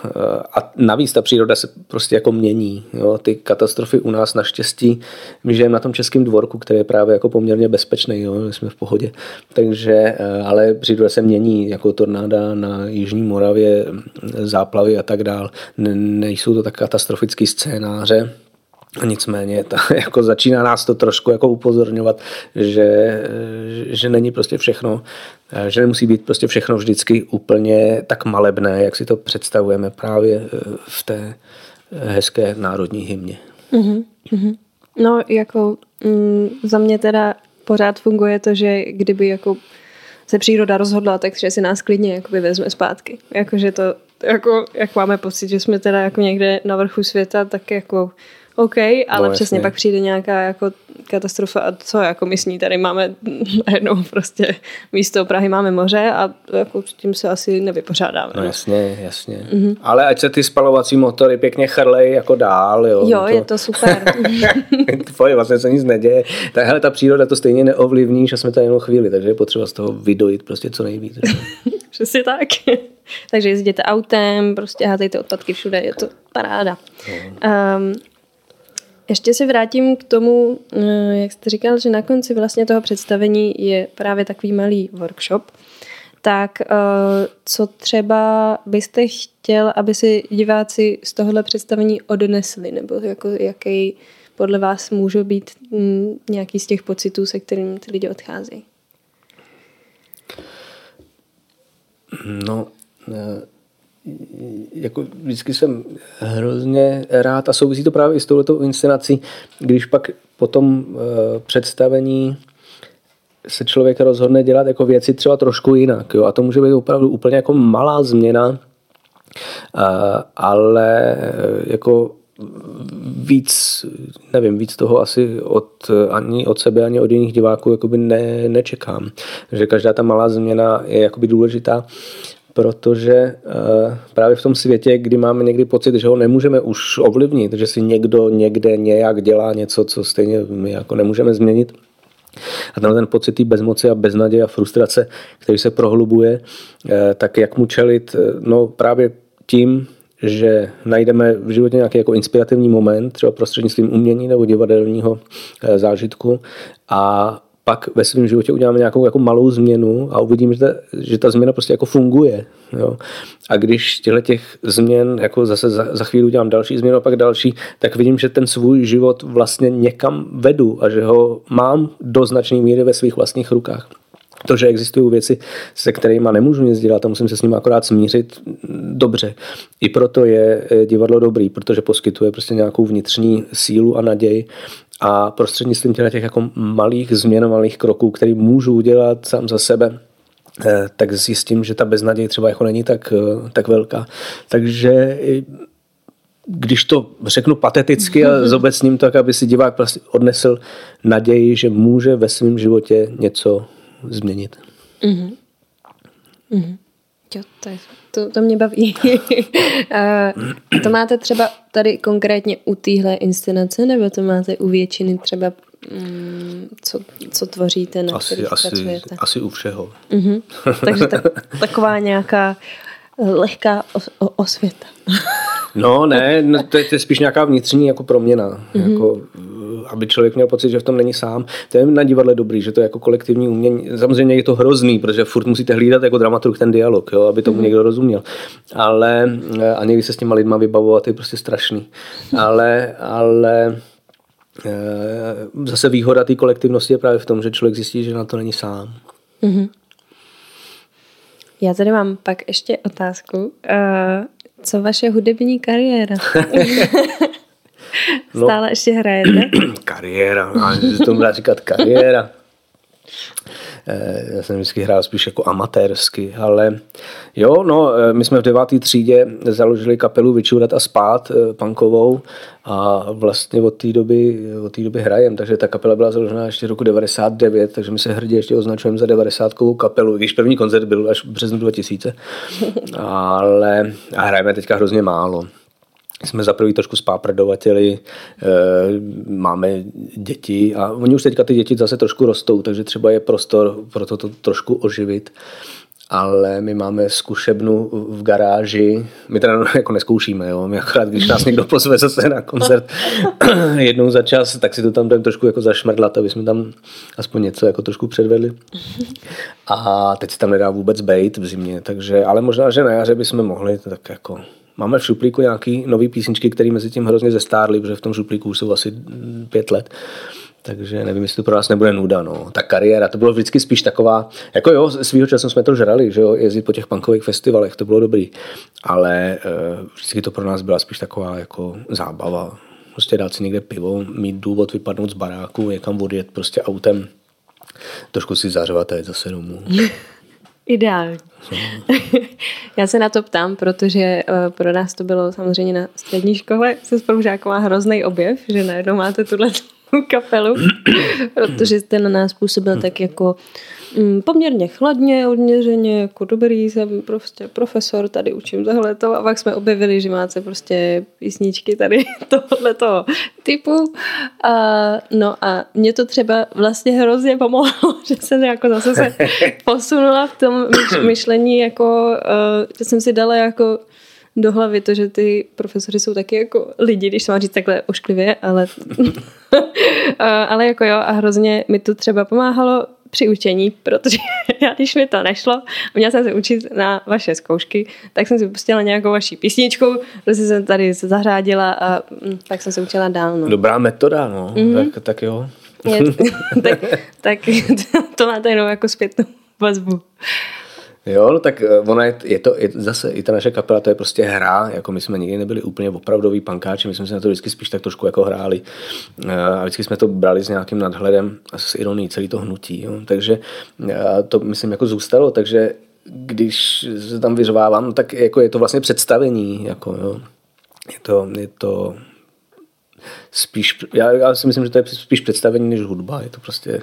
a navíc ta příroda se prostě jako mění. Jo. Ty katastrofy u nás naštěstí, my žijeme na tom českém dvorku, který je právě jako poměrně bezpečný, jo. My jsme v pohodě. Takže, eh, ale příroda se mění, jako tornáda na Jižní Moravě, záplavy a tak dál. Nejsou to tak katastrofické scénáře, Nicméně ta, jako začíná nás to trošku jako upozorňovat, že, že není prostě všechno, že nemusí být prostě všechno vždycky úplně tak malebné, jak si to představujeme právě eh, v té hezké národní hymně. Mm-hmm. No jako mm, za mě teda pořád funguje to, že kdyby jako se příroda rozhodla, takže si nás klidně jakoby vezme zpátky. Jakože to, jako, jak máme pocit, že jsme teda jako někde na vrchu světa, tak jako OK, ale no, přesně jasně. pak přijde nějaká jako katastrofa a co jako my s ní tady máme najednou prostě místo Prahy máme moře a jako s tím se asi nevypořádáme. No, no. jasně, jasně. Mm-hmm. Ale ať se ty spalovací motory pěkně chrlej jako dál, jo. Jo, to... je to super. Tvoje, vlastně se nic neděje. Tak hele, ta příroda to stejně neovlivní, že jsme tady jenom chvíli, takže je potřeba z toho vydojit prostě co nejvíc. Přesně tak. takže jezdíte autem, prostě házejte odpadky všude, je to paráda. No. Um, ještě se vrátím k tomu, eh, jak jste říkal, že na konci vlastně toho představení je právě takový malý workshop. Tak eh, co třeba byste chtěl, aby si diváci z tohohle představení odnesli, nebo jako jaký podle vás může být mm, nějaký z těch pocitů, se kterými ty lidi odcházejí? No, eh, jako vždycky jsem hrozně rád a souvisí to právě i s touhletou inscenací, když pak po tom uh, představení se člověk rozhodne dělat jako věci třeba trošku jinak. Jo? A to může být opravdu úplně jako malá změna, uh, ale jako víc, nevím, víc toho asi od, ani od sebe, ani od jiných diváků ne, nečekám. Že každá ta malá změna je jakoby důležitá protože uh, právě v tom světě, kdy máme někdy pocit, že ho nemůžeme už ovlivnit, že si někdo někde nějak dělá něco, co stejně my jako nemůžeme změnit, a ten, ten pocit té bezmoci a beznaděje a frustrace, který se prohlubuje, eh, tak jak mu čelit? Eh, no právě tím, že najdeme v životě nějaký jako inspirativní moment, třeba prostřednictvím umění nebo divadelního zážitku a pak ve svém životě uděláme nějakou jako malou změnu a uvidíme, že ta, že ta změna prostě jako funguje. Jo. A když těchto těch změn, jako zase za, za chvíli udělám další změnu a pak další, tak vidím, že ten svůj život vlastně někam vedu a že ho mám do značné míry ve svých vlastních rukách. To, že existují věci, se kterými nemůžu nic dělat a musím se s nimi akorát smířit, dobře. I proto je eh, divadlo dobrý, protože poskytuje prostě nějakou vnitřní sílu a naději a prostřednictvím těch jako malých změn, malých kroků, který můžu udělat sám za sebe, eh, tak zjistím, že ta beznaděj třeba jako není tak, eh, tak velká. Takže když to řeknu pateticky a zobecním tak, aby si divák vlastně odnesl naději, že může ve svém životě něco změnit. Mm-hmm. Mm-hmm. Jo, to, je, to, to mě baví. to máte třeba tady konkrétně u téhle inscenace, nebo to máte u většiny třeba, mm, co, co tvoříte, na asi, asi, pracujete? Asi u všeho. Mm-hmm. Takže tak, taková nějaká lehká os, osvěta. no ne, no, to, je, to je spíš nějaká vnitřní jako proměna. Mm-hmm. Jako, aby člověk měl pocit, že v tom není sám. To je na divadle dobrý, že to je jako kolektivní umění. Samozřejmě je to hrozný, protože furt musíte hlídat jako dramaturg ten dialog, jo, aby tomu mm. někdo rozuměl. Ale a někdy se s těma lidma vybavovat je prostě strašný. Ale, ale zase výhoda té kolektivnosti je právě v tom, že člověk zjistí, že na to není sám. Mm-hmm. Já tady mám pak ještě otázku. Uh, co vaše hudební kariéra? no, Stále ještě hrajete? kariéra, to tomu dá říkat kariéra. Eh, já jsem vždycky hrál spíš jako amatérsky, ale jo, no, eh, my jsme v devátý třídě založili kapelu Vyčurat a spát eh, punkovou a vlastně od té doby, od té doby hrajem, takže ta kapela byla založena ještě roku 99, takže my se hrdě ještě označujeme za 90 kapelu, když první koncert byl až v březnu 2000, ale a hrajeme teďka hrozně málo jsme za prvý trošku spáprdovateli, eh, máme děti a oni už teďka ty děti zase trošku rostou, takže třeba je prostor pro to, to trošku oživit ale my máme zkušebnu v garáži, my teda jako neskoušíme, jo? my akorát, když nás někdo pozve zase na koncert jednou za čas, tak si to tam jdeme trošku jako zašmrdlat, aby jsme tam aspoň něco jako trošku předvedli. A teď se tam nedá vůbec bejt v zimě, takže, ale možná, že na jaře bychom mohli, tak jako Máme v šuplíku nějaký nový písničky, které mezi tím hrozně zestárly, protože v tom šuplíku už jsou asi pět let. Takže nevím, jestli to pro nás nebude nuda. No. Ta kariéra, to bylo vždycky spíš taková, jako jo, svýho času jsme to žrali, že jo, jezdit po těch punkových festivalech, to bylo dobrý. Ale uh, vždycky to pro nás byla spíš taková jako zábava. Prostě dát si někde pivo, mít důvod vypadnout z baráku, někam odjet prostě autem, trošku si zařvat a jít zase domů. Ideální. Já se na to ptám, protože eh, pro nás to bylo samozřejmě na střední škole se spolužáková hrozný objev, že najednou máte tuhle kapelu, protože ten na nás působil tak jako mm, poměrně chladně, odměřeně, jako dobrý, jsem prostě profesor, tady učím tohle to a pak jsme objevili, že máte prostě písničky tady tohoto typu. A, no a mě to třeba vlastně hrozně pomohlo, že jsem jako zase se posunula v tom myšlení, jako, uh, že jsem si dala jako do hlavy to, že ty profesory jsou taky jako lidi, když se má říct takhle ošklivě, ale, ale jako jo a hrozně mi to třeba pomáhalo při učení, protože já, když mi to nešlo, měla jsem se učit na vaše zkoušky, tak jsem si pustila nějakou vaši písničku, prostě jsem tady se zahrádila a mm, tak jsem se učila dál. No. Dobrá metoda, no. Mm-hmm. Tak, tak jo. Je, tak, tak to máte jenom jako zpětnou vazbu. Jo, no tak eh, ona je, je to, je zase i ta naše kapela, to je prostě hra, jako my jsme nikdy nebyli úplně opravdoví pankáči, my jsme se na to vždycky spíš tak trošku jako hráli eh, a vždycky jsme to brali s nějakým nadhledem a s ironií celý to hnutí, jo. takže eh, to myslím jako zůstalo, takže když se tam vyřvávám, tak jako je to vlastně představení, jako jo. Je to, je to spíš, já, já si myslím, že to je spíš představení než hudba, je to prostě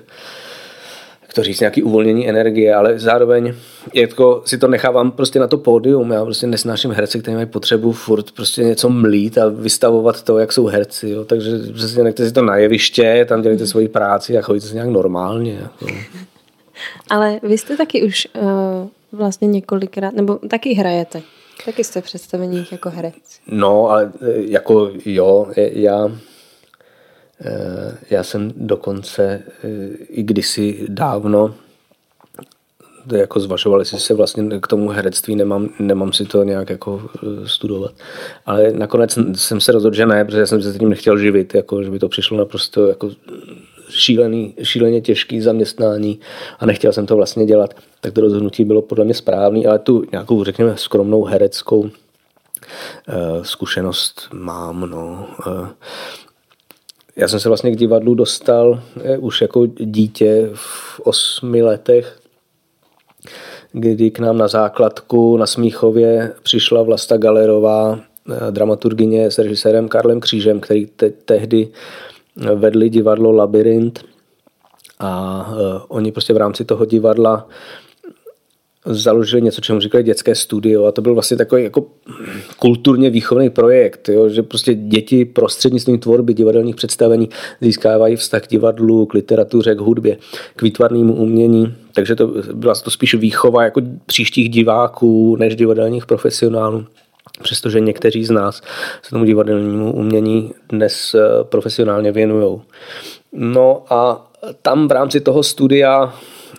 to říct, nějaký uvolnění energie, ale zároveň jako si to nechávám prostě na to pódium. Já prostě nesnáším herce, kteří mají potřebu furt prostě něco mlít a vystavovat to, jak jsou herci. Jo. Takže přesně nechte si to na jeviště, tam dělejte svoji práci a chodíte si nějak normálně. Jako. Ale vy jste taky už uh, vlastně několikrát, nebo taky hrajete. Taky jste v představeních jako herec. No, ale eh, jako jo, já já jsem dokonce eh, i kdysi dávno jako zvažoval, jestli se vlastně k tomu herectví nemám, nemám si to nějak jako eh, studovat. Ale nakonec jsem se rozhodl, že ne, protože jsem se tím nechtěl živit, jako, že by to přišlo naprosto jako šílený, šíleně těžký zaměstnání a nechtěl jsem to vlastně dělat, tak to rozhodnutí bylo podle mě správný, ale tu nějakou, řekněme, skromnou hereckou zkušenost mám. No. Já jsem se vlastně k divadlu dostal eh, už jako dítě v osmi letech, kdy k nám na základku na Smíchově přišla Vlasta Galerová, eh, dramaturgině s režisérem Karlem Křížem, který te- tehdy vedli divadlo Labyrint a uh, oni prostě v rámci toho divadla založili něco, čemu říkali dětské studio a to byl vlastně takový jako kulturně výchovný projekt, jo, že prostě děti prostřednictvím tvorby divadelních představení získávají vztah k divadlu, k literatuře, k hudbě, k výtvarnému umění, takže to byla to spíš výchova jako příštích diváků než divadelních profesionálů. přestože někteří z nás se tomu divadelnímu umění dnes eh, profesionálně věnují. No a tam v rámci toho studia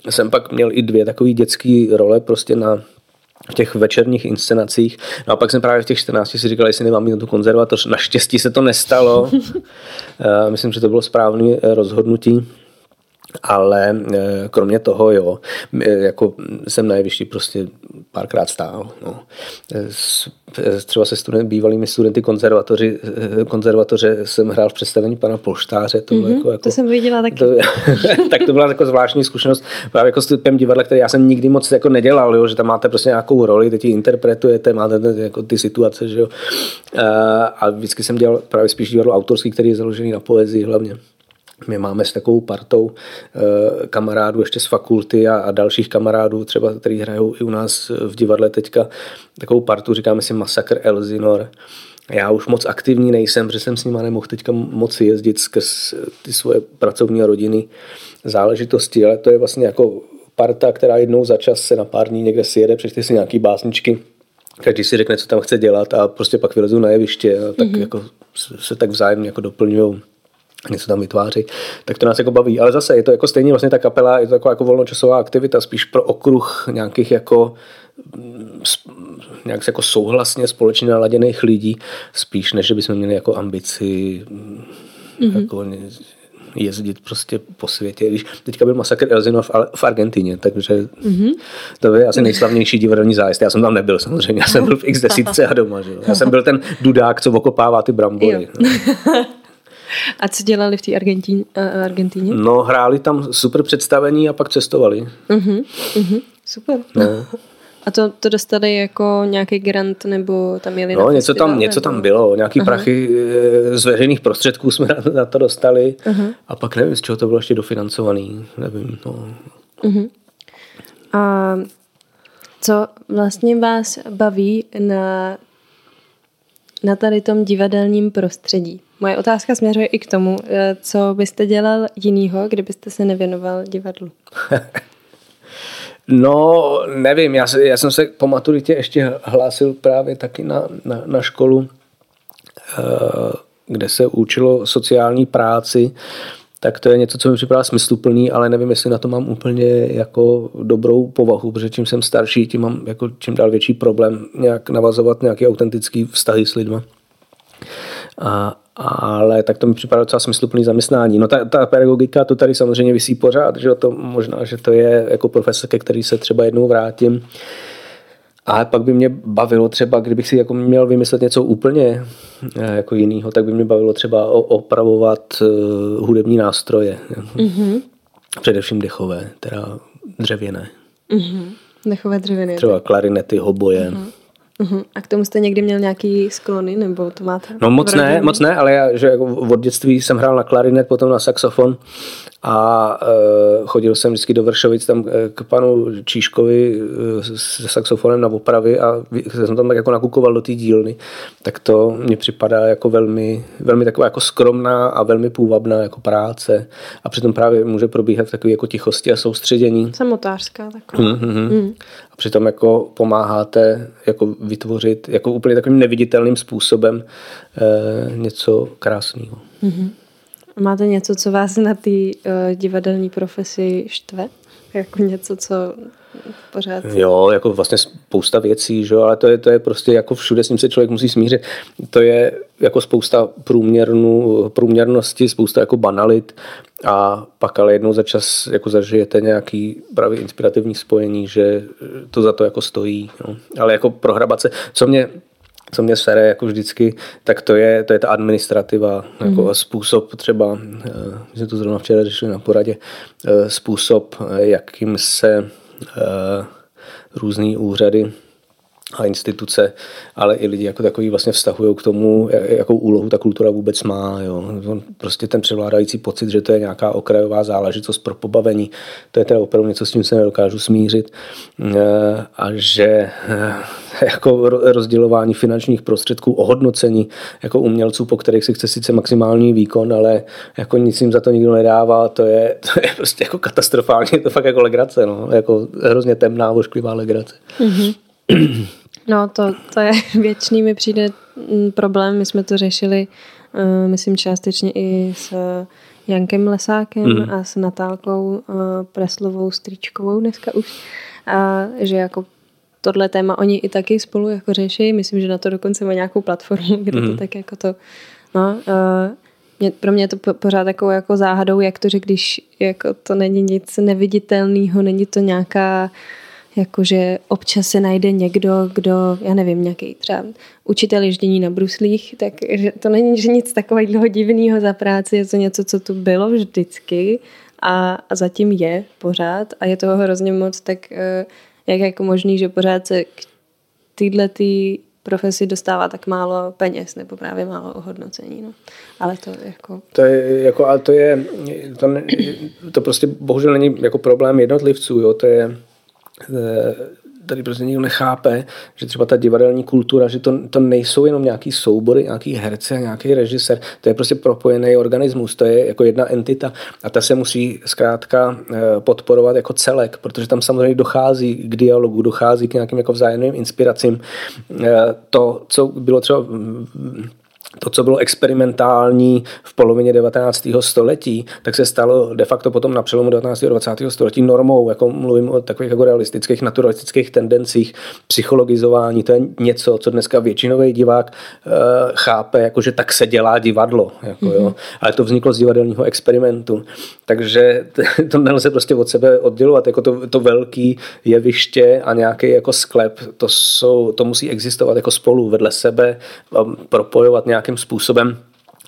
jsem pak měl i dvě takové dětské role prostě na v těch večerních inscenacích. No a pak jsem právě v těch 14 si říkal, jestli nemám jít na tu konzervatoř. Naštěstí se to nestalo. Eh, myslím, že to bylo správné rozhodnutí. Ale eh, kromě toho, jo, eh, jako jsem na jevišti prostě párkrát stál. No. Třeba se student, bývalými studenty konzervatoři, konzervatoře jsem hrál v představení pana Polštáře. To, mm-hmm, jako, jako, to jsem viděla taky. To, tak to byla jako zvláštní zkušenost právě jako s typem divadla, který já jsem nikdy moc jako nedělal, jo, že tam máte prostě nějakou roli, teď ji interpretujete, máte jako ty situace, že jo. A vždycky jsem dělal právě spíš divadlo autorský, který je založený na poezii hlavně. My máme s takovou partou e, kamarádů ještě z fakulty a, a dalších kamarádů, třeba, který hrajou i u nás v divadle teďka, takovou partu, říkáme si Masakr Elzinor. Já už moc aktivní nejsem, protože jsem s nimi nemohl teďka moc jezdit skrz ty svoje pracovní a rodiny záležitosti, ale to je vlastně jako parta, která jednou za čas se na pár dní někde si jede, přečte si nějaký básničky, každý si řekne, co tam chce dělat a prostě pak vylezou na jeviště a tak mm-hmm. jako se tak vzájemně jako doplňují něco tam vytváří, tak to nás jako baví. Ale zase je to jako stejně vlastně ta kapela, je to taková jako volnočasová aktivita, spíš pro okruh nějakých jako mm, nějak jako souhlasně společně naladěných lidí, spíš než bychom měli jako ambici mm-hmm. jako jezdit prostě po světě. Když teďka byl masakr Elzinov v Argentině, takže mm-hmm. to je asi nejslavnější divadelní zájezd. Já jsem tam nebyl samozřejmě, já jsem byl v x desítce a doma. Že? Já jsem byl ten dudák, co okopává ty brambory. A co dělali v té Argentín, uh, Argentíně? No, hráli tam super představení a pak cestovali. Uh-huh, uh-huh, super. No. A to, to dostali jako nějaký grant nebo tam měli No, na něco tam, něco tam bylo, nějaký uh-huh. prachy eh, z veřejných prostředků jsme na, na to dostali uh-huh. a pak nevím, z čeho to bylo ještě dofinancovaný, nevím. No. Uh-huh. A co vlastně vás baví na, na tady tom divadelním prostředí? Moje otázka směřuje i k tomu, eh, co byste dělal jinýho, kdybyste se nevěnoval divadlu. no, nevím, já, já jsem se po maturitě ještě hlásil právě taky na, na, na školu, eh, kde se učilo sociální práci, tak to je něco, co mi připadá smysluplný, ale nevím, jestli na to mám úplně jako dobrou povahu, protože čím jsem starší, tím mám jako čím dál větší problém nějak navazovat nějaký autentický vztahy s lidma. A, ale tak to mi připadá docela smysluplný zaměstnání. No ta, ta pedagogika, to tady samozřejmě vysí pořád, že to možná, že to je jako profesor, ke který se třeba jednou vrátím. A pak by mě bavilo třeba, kdybych si jako měl vymyslet něco úplně eh, jako jiného, tak by mě bavilo třeba opravovat eh, hudební nástroje. Mm-hmm. Především dechové, teda dřevěné. Mm-hmm. Dechové dřevěné. Třeba klarinety, hoboje. Mm-hmm. Uh-huh. A k tomu jste někdy měl nějaký sklony, nebo to máte? No moc ne, moc ne, ale já že jako od dětství jsem hrál na klarinet, potom na saxofon a e, chodil jsem vždycky do Vršovic tam e, k panu Číškovi e, se saxofonem na opravy a jsem tam tak jako nakukoval do té dílny, tak to mně připadá jako velmi, velmi taková jako skromná a velmi půvabná jako práce a přitom právě může probíhat v takové jako tichosti a soustředění. Samotářská taková. Mm-hmm. Mm. A přitom jako pomáháte jako vytvořit jako úplně takovým neviditelným způsobem e, něco krásného. Mm-hmm. Máte něco, co vás na té uh, divadelní profesi štve? Jako něco, co pořád... Jo, jako vlastně spousta věcí, že? ale to je, to je prostě jako všude s ním se člověk musí smířit. To je jako spousta průměrnu, průměrnosti, spousta jako banalit a pak ale jednou za čas jako zažijete nějaký právě inspirativní spojení, že to za to jako stojí. No. Ale jako prohrabat se, co mě co mě sere jako vždycky, tak to je, to je ta administrativa, mm-hmm. jako mhm. způsob třeba, eh, my jsme to zrovna včera řešili na poradě, eh, způsob, eh, jakým se různý úřady a instituce, ale i lidi jako takový vlastně vztahují k tomu, jakou úlohu ta kultura vůbec má. Jo. Prostě ten převládající pocit, že to je nějaká okrajová záležitost pro pobavení, to je teda opravdu něco, s tím se nedokážu smířit. A že jako rozdělování finančních prostředků, ohodnocení jako umělců, po kterých si chce sice maximální výkon, ale jako nic jim za to nikdo nedává, to je, to je prostě jako katastrofální, je to fakt jako legrace, no. jako hrozně temná, ošklivá legrace. Mm-hmm. No to, to je věčný, mi přijde mm, problém. My jsme to řešili, uh, myslím částečně i s Jankem Lesákem mm. a s Natálkou uh, Preslovou Stříčkovou dneska už. A že jako tohle téma oni i taky spolu jako řeší. Myslím, že na to dokonce má nějakou platformu, kde mm. to mhm. tak jako to... No, uh, mě, pro mě je to pořád takovou jako záhadou, jak to, že když jako to není nic neviditelného, není to nějaká jakože občas se najde někdo, kdo, já nevím, nějaký třeba učitel ježdění na bruslích, tak to není že nic takového divného za práci, je to něco, co tu bylo vždycky a, a zatím je pořád a je toho hrozně moc, tak eh, jak jako možný, že pořád se k téhle tý profesi dostává tak málo peněz nebo právě málo ohodnocení. No. Ale to jako... To je, jako, ale to je, to, ne, to prostě bohužel není jako problém jednotlivců, jo, to je, tady prostě nikdo nechápe, že třeba ta divadelní kultura, že to, to nejsou jenom nějaký soubory, nějaký herce a nějaký režisér, to je prostě propojený organismus, to je jako jedna entita a ta se musí zkrátka eh, podporovat jako celek, protože tam samozřejmě dochází k dialogu, dochází k nějakým jako vzájemným inspiracím. Eh, to, co bylo třeba to, co bylo experimentální v polovině 19. století, tak se stalo de facto potom na přelomu 19. a 20. století normou, jako mluvím o takových jako realistických, naturalistických tendencích, psychologizování, to je něco, co dneska většinový divák uh, chápe, jako že tak se dělá divadlo, jako, mm-hmm. jo. Mhm. ale to vzniklo z divadelního experimentu. Takže to nelze prostě od sebe oddělovat, jako to, to velký jeviště a nějaký jako sklep, to, jsou, to musí existovat jako spolu vedle sebe, propojovat nějak nějakým způsobem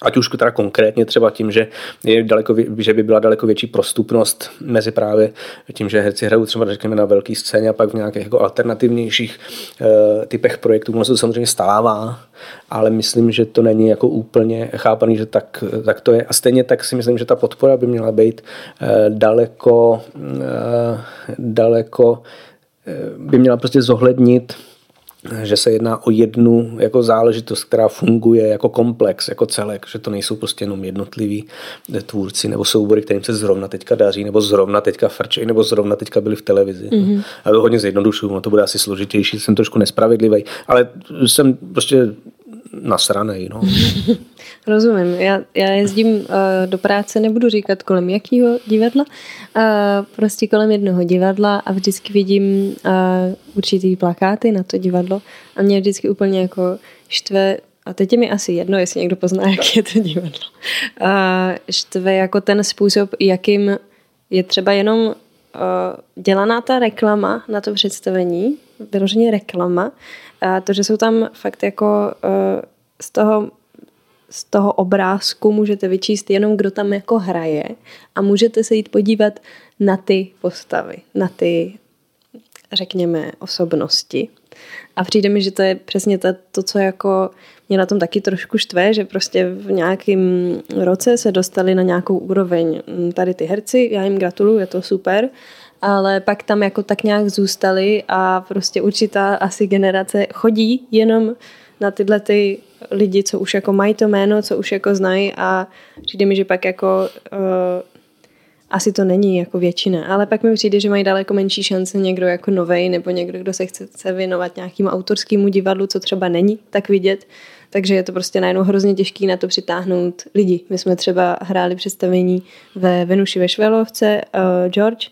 ať už teda konkrétně třeba tím, že, je daleko, že by byla daleko větší prostupnost mezi právě tím, že herci hrajou třeba řekněme na velké scéně a pak v nějakých jako alternativnějších e, typech projektů. Ono se to samozřejmě stává, ale myslím, že to není jako úplně chápaný, že tak, tak to je. A stejně tak si myslím, že ta podpora by měla být e, daleko, e, daleko by měla prostě zohlednit že se jedná o jednu jako záležitost, která funguje jako komplex, jako celek, že to nejsou prostě jenom jednotliví tvůrci nebo soubory, kterým se zrovna teďka daří, nebo zrovna teďka frčej, nebo zrovna teďka byli v televizi. Mm-hmm. A to hodně zjednodušuju, no to bude asi složitější, jsem trošku nespravedlivý, ale jsem prostě nasranej. No. Rozumím. Já, já jezdím uh, do práce, nebudu říkat kolem jakého divadla, uh, prostě kolem jednoho divadla a vždycky vidím uh, určitý plakáty na to divadlo a mě vždycky úplně jako štve a teď je mi asi jedno, jestli někdo pozná, jak je to divadlo. Uh, štve jako ten způsob, jakým je třeba jenom uh, dělaná ta reklama na to představení, vyloženě reklama, a to, že jsou tam fakt jako uh, z toho z toho obrázku můžete vyčíst jenom, kdo tam jako hraje a můžete se jít podívat na ty postavy, na ty, řekněme, osobnosti. A přijde mi, že to je přesně to, to co jako mě na tom taky trošku štve, že prostě v nějakém roce se dostali na nějakou úroveň tady ty herci, já jim gratuluju, je to super, ale pak tam jako tak nějak zůstali a prostě určitá asi generace chodí jenom na tyhle ty lidi, co už jako mají to jméno, co už jako znají a přijde mi, že pak jako uh, asi to není jako většina, ale pak mi přijde, že mají daleko menší šance někdo jako novej nebo někdo, kdo se chce, chce věnovat nějakému autorskému divadlu, co třeba není tak vidět, takže je to prostě najednou hrozně těžký na to přitáhnout lidi. My jsme třeba hráli představení ve Venuši ve Švelovce, uh, George,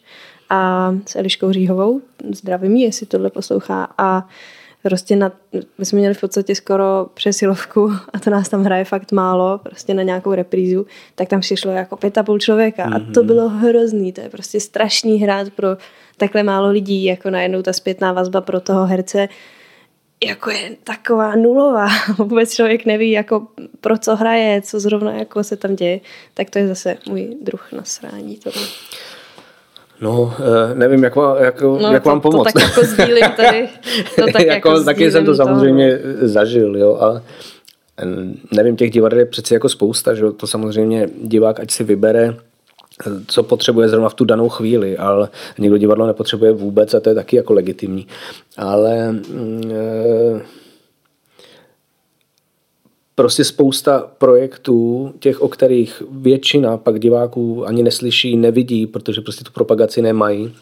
a s Eliškou Říhovou, zdravím jí, jestli tohle poslouchá, a prostě na, my jsme měli v podstatě skoro přesilovku a to nás tam hraje fakt málo, prostě na nějakou reprízu, tak tam přišlo jako pět a půl člověka mm-hmm. a to mhm. bylo hrozný, to je prostě strašný hrát pro takhle málo lidí, jako najednou ta zpětná vazba pro toho herce jako je taková nulová. Vůbec člověk neví, jako pro co hraje, co zrovna jako se tam děje. Tak to je zase můj druh nasrání. Tohle. No, eh, nevím, jak, má, jak, no, jak to, vám pomoct. To tak jako sdílím tady. To tak jako, jako taky jsem to samozřejmě toho. zažil, jo, a nevím, těch divadel je přeci jako spousta, že to samozřejmě divák, ať si vybere, co potřebuje zrovna v tu danou chvíli, ale někdo divadlo nepotřebuje vůbec a to je taky jako legitimní. Ale e, prostě spousta projektů, těch, o kterých většina pak diváků ani neslyší, nevidí, protože prostě tu propagaci nemají,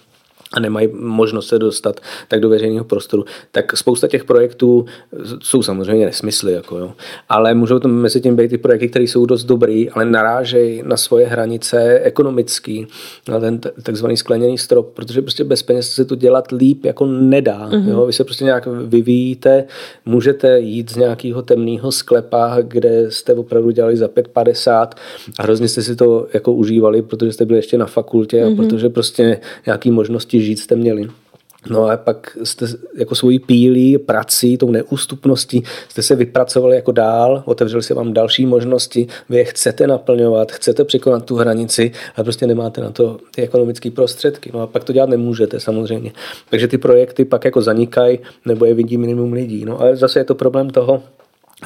a nemají možnost se dostat tak do veřejného prostoru, tak spousta těch projektů jsou samozřejmě nesmysly, jako jo. ale můžou tam mezi tím být i projekty, které jsou dost dobrý, ale narážejí na svoje hranice ekonomický, na ten takzvaný skleněný strop, protože prostě bez peněz se to dělat líp jako nedá. Mm-hmm. Jo. Vy se prostě nějak vyvíjíte, můžete jít z nějakého temného sklepa, kde jste opravdu dělali za 5,50 a hrozně jste si to jako užívali, protože jste byli ještě na fakultě mm-hmm. a mhm. protože prostě nějaký možnosti žít jste měli. No a pak jste jako svojí pílí, prací, tou neústupností jste se vypracovali jako dál, otevřeli se vám další možnosti, vy je chcete naplňovat, chcete překonat tu hranici, ale prostě nemáte na to ty ekonomické prostředky. No a pak to dělat nemůžete samozřejmě. Takže ty projekty pak jako zanikají, nebo je vidí minimum lidí. No ale zase je to problém toho,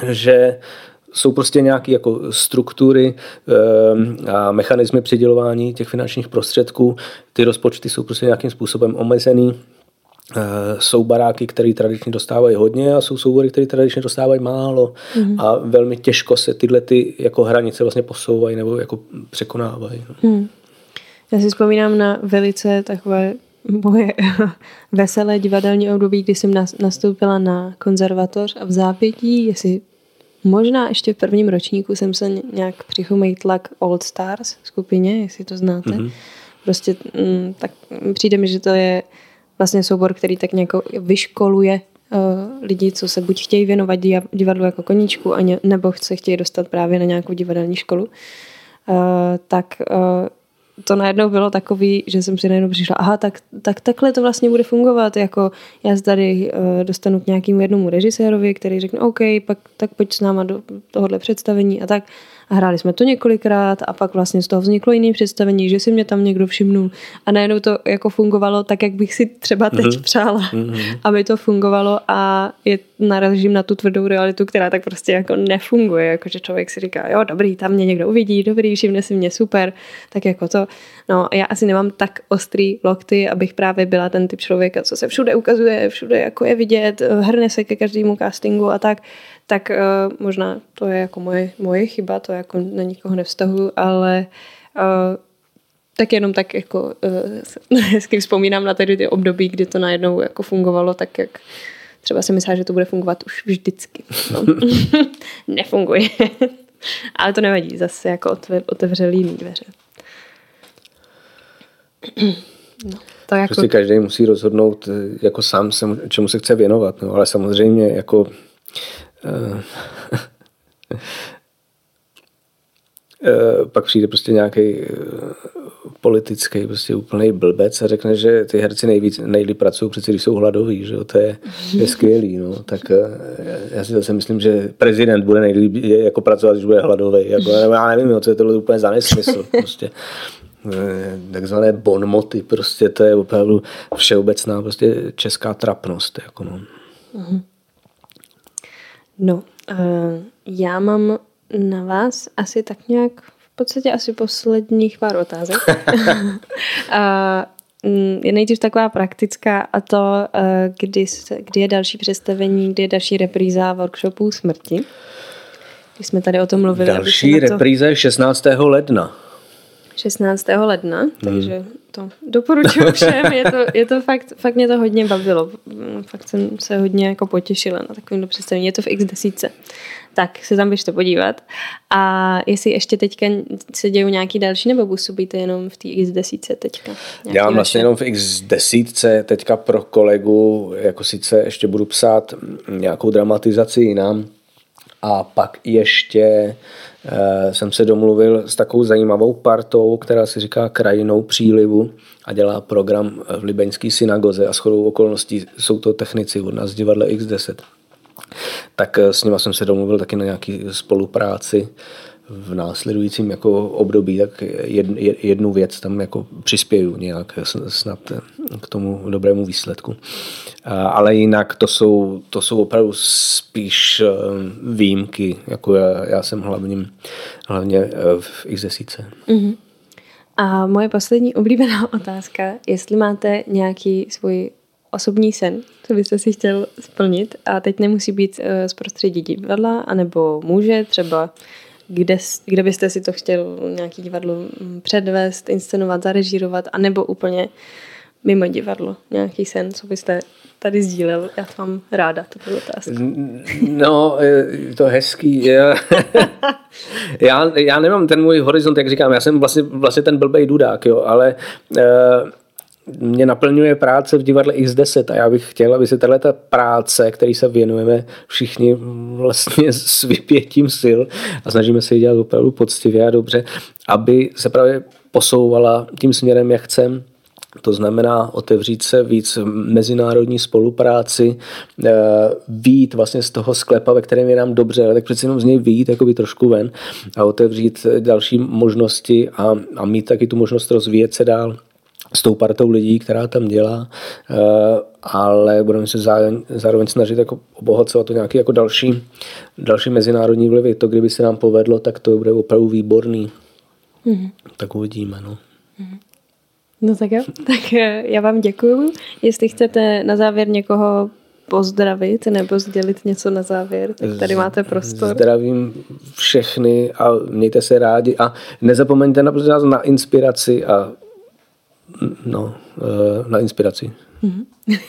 že jsou prostě nějaké jako struktury ehm, a mechanismy přidělování těch finančních prostředků. Ty rozpočty jsou prostě nějakým způsobem omezený. Eh, jsou baráky, které tradičně dostávají hodně a jsou soubory, které tradičně dostávají málo mm. a velmi těžko se tyhle ty jako hranice vlastně posouvají nebo jako překonávají. Mm. Já si vzpomínám na velice takové moje veselé divadelní období, kdy jsem nastoupila na konzervatoř a v zápětí, jestli Možná ještě v prvním ročníku jsem se nějak přichomejtla k Old Stars skupině, jestli to znáte. Mm-hmm. Prostě mm, tak přijde mi, že to je vlastně soubor, který tak nějak vyškoluje uh, lidi, co se buď chtějí věnovat divadlu jako koníčku, a nebo se chtějí dostat právě na nějakou divadelní školu. Uh, tak uh, to najednou bylo takový, že jsem si najednou přišla, aha, tak, tak takhle to vlastně bude fungovat, jako já se tady uh, dostanu k nějakému jednomu režisérovi, který řekne, OK, pak tak pojď s náma do tohohle představení a tak. A hráli jsme to několikrát a pak vlastně z toho vzniklo jiné představení, že si mě tam někdo všimnul. A najednou to jako fungovalo tak, jak bych si třeba teď mm-hmm. přála, mm-hmm. aby to fungovalo a je, narazím na tu tvrdou realitu, která tak prostě jako nefunguje, jako že člověk si říká, jo dobrý, tam mě někdo uvidí, dobrý, všimne si mě, super, tak jako to, no já asi nemám tak ostrý lokty, abych právě byla ten typ člověka, co se všude ukazuje, všude jako je vidět, hrne se ke každému castingu a tak, tak uh, možná to je jako moje, moje chyba, to jako na nikoho nevztahu, ale uh, tak jenom tak jako uh, hezky vzpomínám na tedy ty období, kdy to najednou jako fungovalo tak, jak třeba si myslela, že to bude fungovat už vždycky. No. Nefunguje. ale to nevadí, zase jako otevřel jiný dveře. No, to jako... Prostě každý musí rozhodnout jako sám, se, čemu se chce věnovat, no, ale samozřejmě jako pak přijde prostě nějaký eh, politický, prostě úplný blbec a řekne, že ty herci nejvíc, nejlíp pracují přeci, když jsou hladoví, že jo? to je, je skvělý, no. tak já si zase myslím, že prezident bude nejlíp jako pracovat, když bude hladový, jako, já nevím, co je tohle úplně za nesmysl, prostě takzvané bonmoty, prostě to je opravdu všeobecná prostě česká trapnost, jako no. Mm-hmm. No, uh, já mám na vás asi tak nějak v podstatě asi posledních pár otázek. uh, je nejdřív taková praktická a to, uh, kdy, kdy je další představení, kdy je další repríza workshopů smrti. Když jsme tady o tom mluvili. Další repríza je 16. ledna. 16. ledna, hmm. takže to doporučuji všem, je to, je to fakt, fakt mě to hodně bavilo, fakt jsem se hodně jako potěšila na takovým představení, je to v X10, tak se tam běžte podívat a jestli ještě teďka se dějou nějaký další nebo působíte jenom v té X10 teďka? Já mám vlastně jenom v X10 teďka pro kolegu, jako sice ještě budu psát nějakou dramatizaci jinam, a pak ještě jsem se domluvil s takovou zajímavou partou, která si říká Krajinou přílivu a dělá program v Libeňské synagoze a shodou okolností jsou to technici od nás z divadla X10. Tak eh, s nima jsem se domluvil taky na nějaký spolupráci v následujícím jako období, tak jednu věc tam jako přispěju nějak snad k tomu dobrému výsledku. Ale jinak to jsou, to jsou opravdu spíš eh, výjimky, jako já, já jsem hlavním, hlavně eh, v X10. Mm-hmm. A moje poslední oblíbená otázka, jestli máte nějaký svůj osobní sen, co byste si chtěl splnit a teď nemusí být eh, z prostředí divadla, anebo může třeba kde, kde byste si to chtěl nějaký divadlo mm, předvést, inscenovat, zarežírovat, anebo úplně mimo divadlo? Nějaký sen, co byste tady sdílel? Já to mám ráda, to bylo otázka. No, to hezký. Já, já, já nemám ten můj horizont, jak říkám, já jsem vlastně, vlastně ten blbej dudák, jo, ale uh, mě naplňuje práce v divadle X10 a já bych chtěl, aby se tato práce, který se věnujeme všichni vlastně s vypětím sil a snažíme se ji dělat opravdu poctivě a dobře, aby se právě posouvala tím směrem, jak chcem, to znamená otevřít se víc mezinárodní spolupráci, eh, výjít vlastně z toho sklepa, ve kterém je nám dobře, ale tak přece jenom z něj výjít jakoby trošku ven a otevřít další možnosti a, a mít taky tu možnost rozvíjet se dál s tou partou lidí, která tam dělá, eh, ale budeme se zároveň, zároveň snažit jako obohacovat to nějaký jako další, další mezinárodní vlivy. To, kdyby se nám povedlo, tak to bude opravdu výborný. Mm-hmm. Tak uvidíme. No. Mm-hmm. No tak jo, tak eh, já vám děkuju. Jestli chcete na závěr někoho pozdravit nebo sdělit něco na závěr, tak tady máte prostor. Zdravím všechny a mějte se rádi a nezapomeňte na, na inspiraci a no, eh, na inspiraci. Mm-hmm.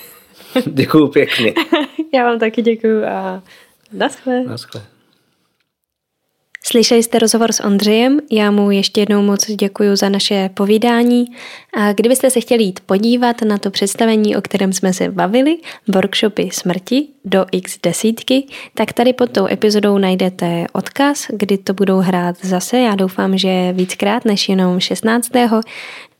děkuju pěkně. Já vám taky děkuju a naschle. Naschle. Slyšeli jste rozhovor s Ondřejem, já mu ještě jednou moc děkuji za naše povídání a kdybyste se chtěli jít podívat na to představení, o kterém jsme se bavili, workshopy smrti do x desítky, tak tady pod tou epizodou najdete odkaz, kdy to budou hrát zase, já doufám, že víckrát než jenom 16.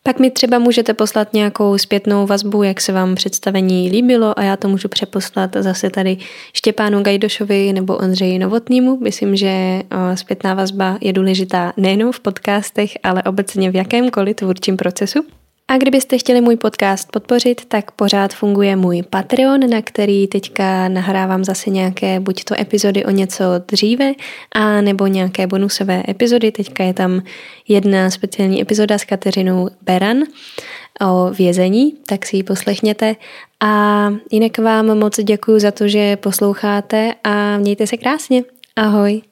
Pak mi třeba můžete poslat nějakou zpětnou vazbu, jak se vám představení líbilo a já to můžu přeposlat zase tady Štěpánu Gajdošovi nebo Ondřeji Novotnýmu. Myslím, že zpětná vazba je důležitá nejenom v podcastech, ale obecně v jakémkoliv tvůrčím procesu. A kdybyste chtěli můj podcast podpořit, tak pořád funguje můj Patreon, na který teďka nahrávám zase nějaké buď to epizody o něco dříve, a nebo nějaké bonusové epizody. Teďka je tam jedna speciální epizoda s Kateřinou Beran o vězení, tak si ji poslechněte. A jinak vám moc děkuji za to, že posloucháte a mějte se krásně. Ahoj.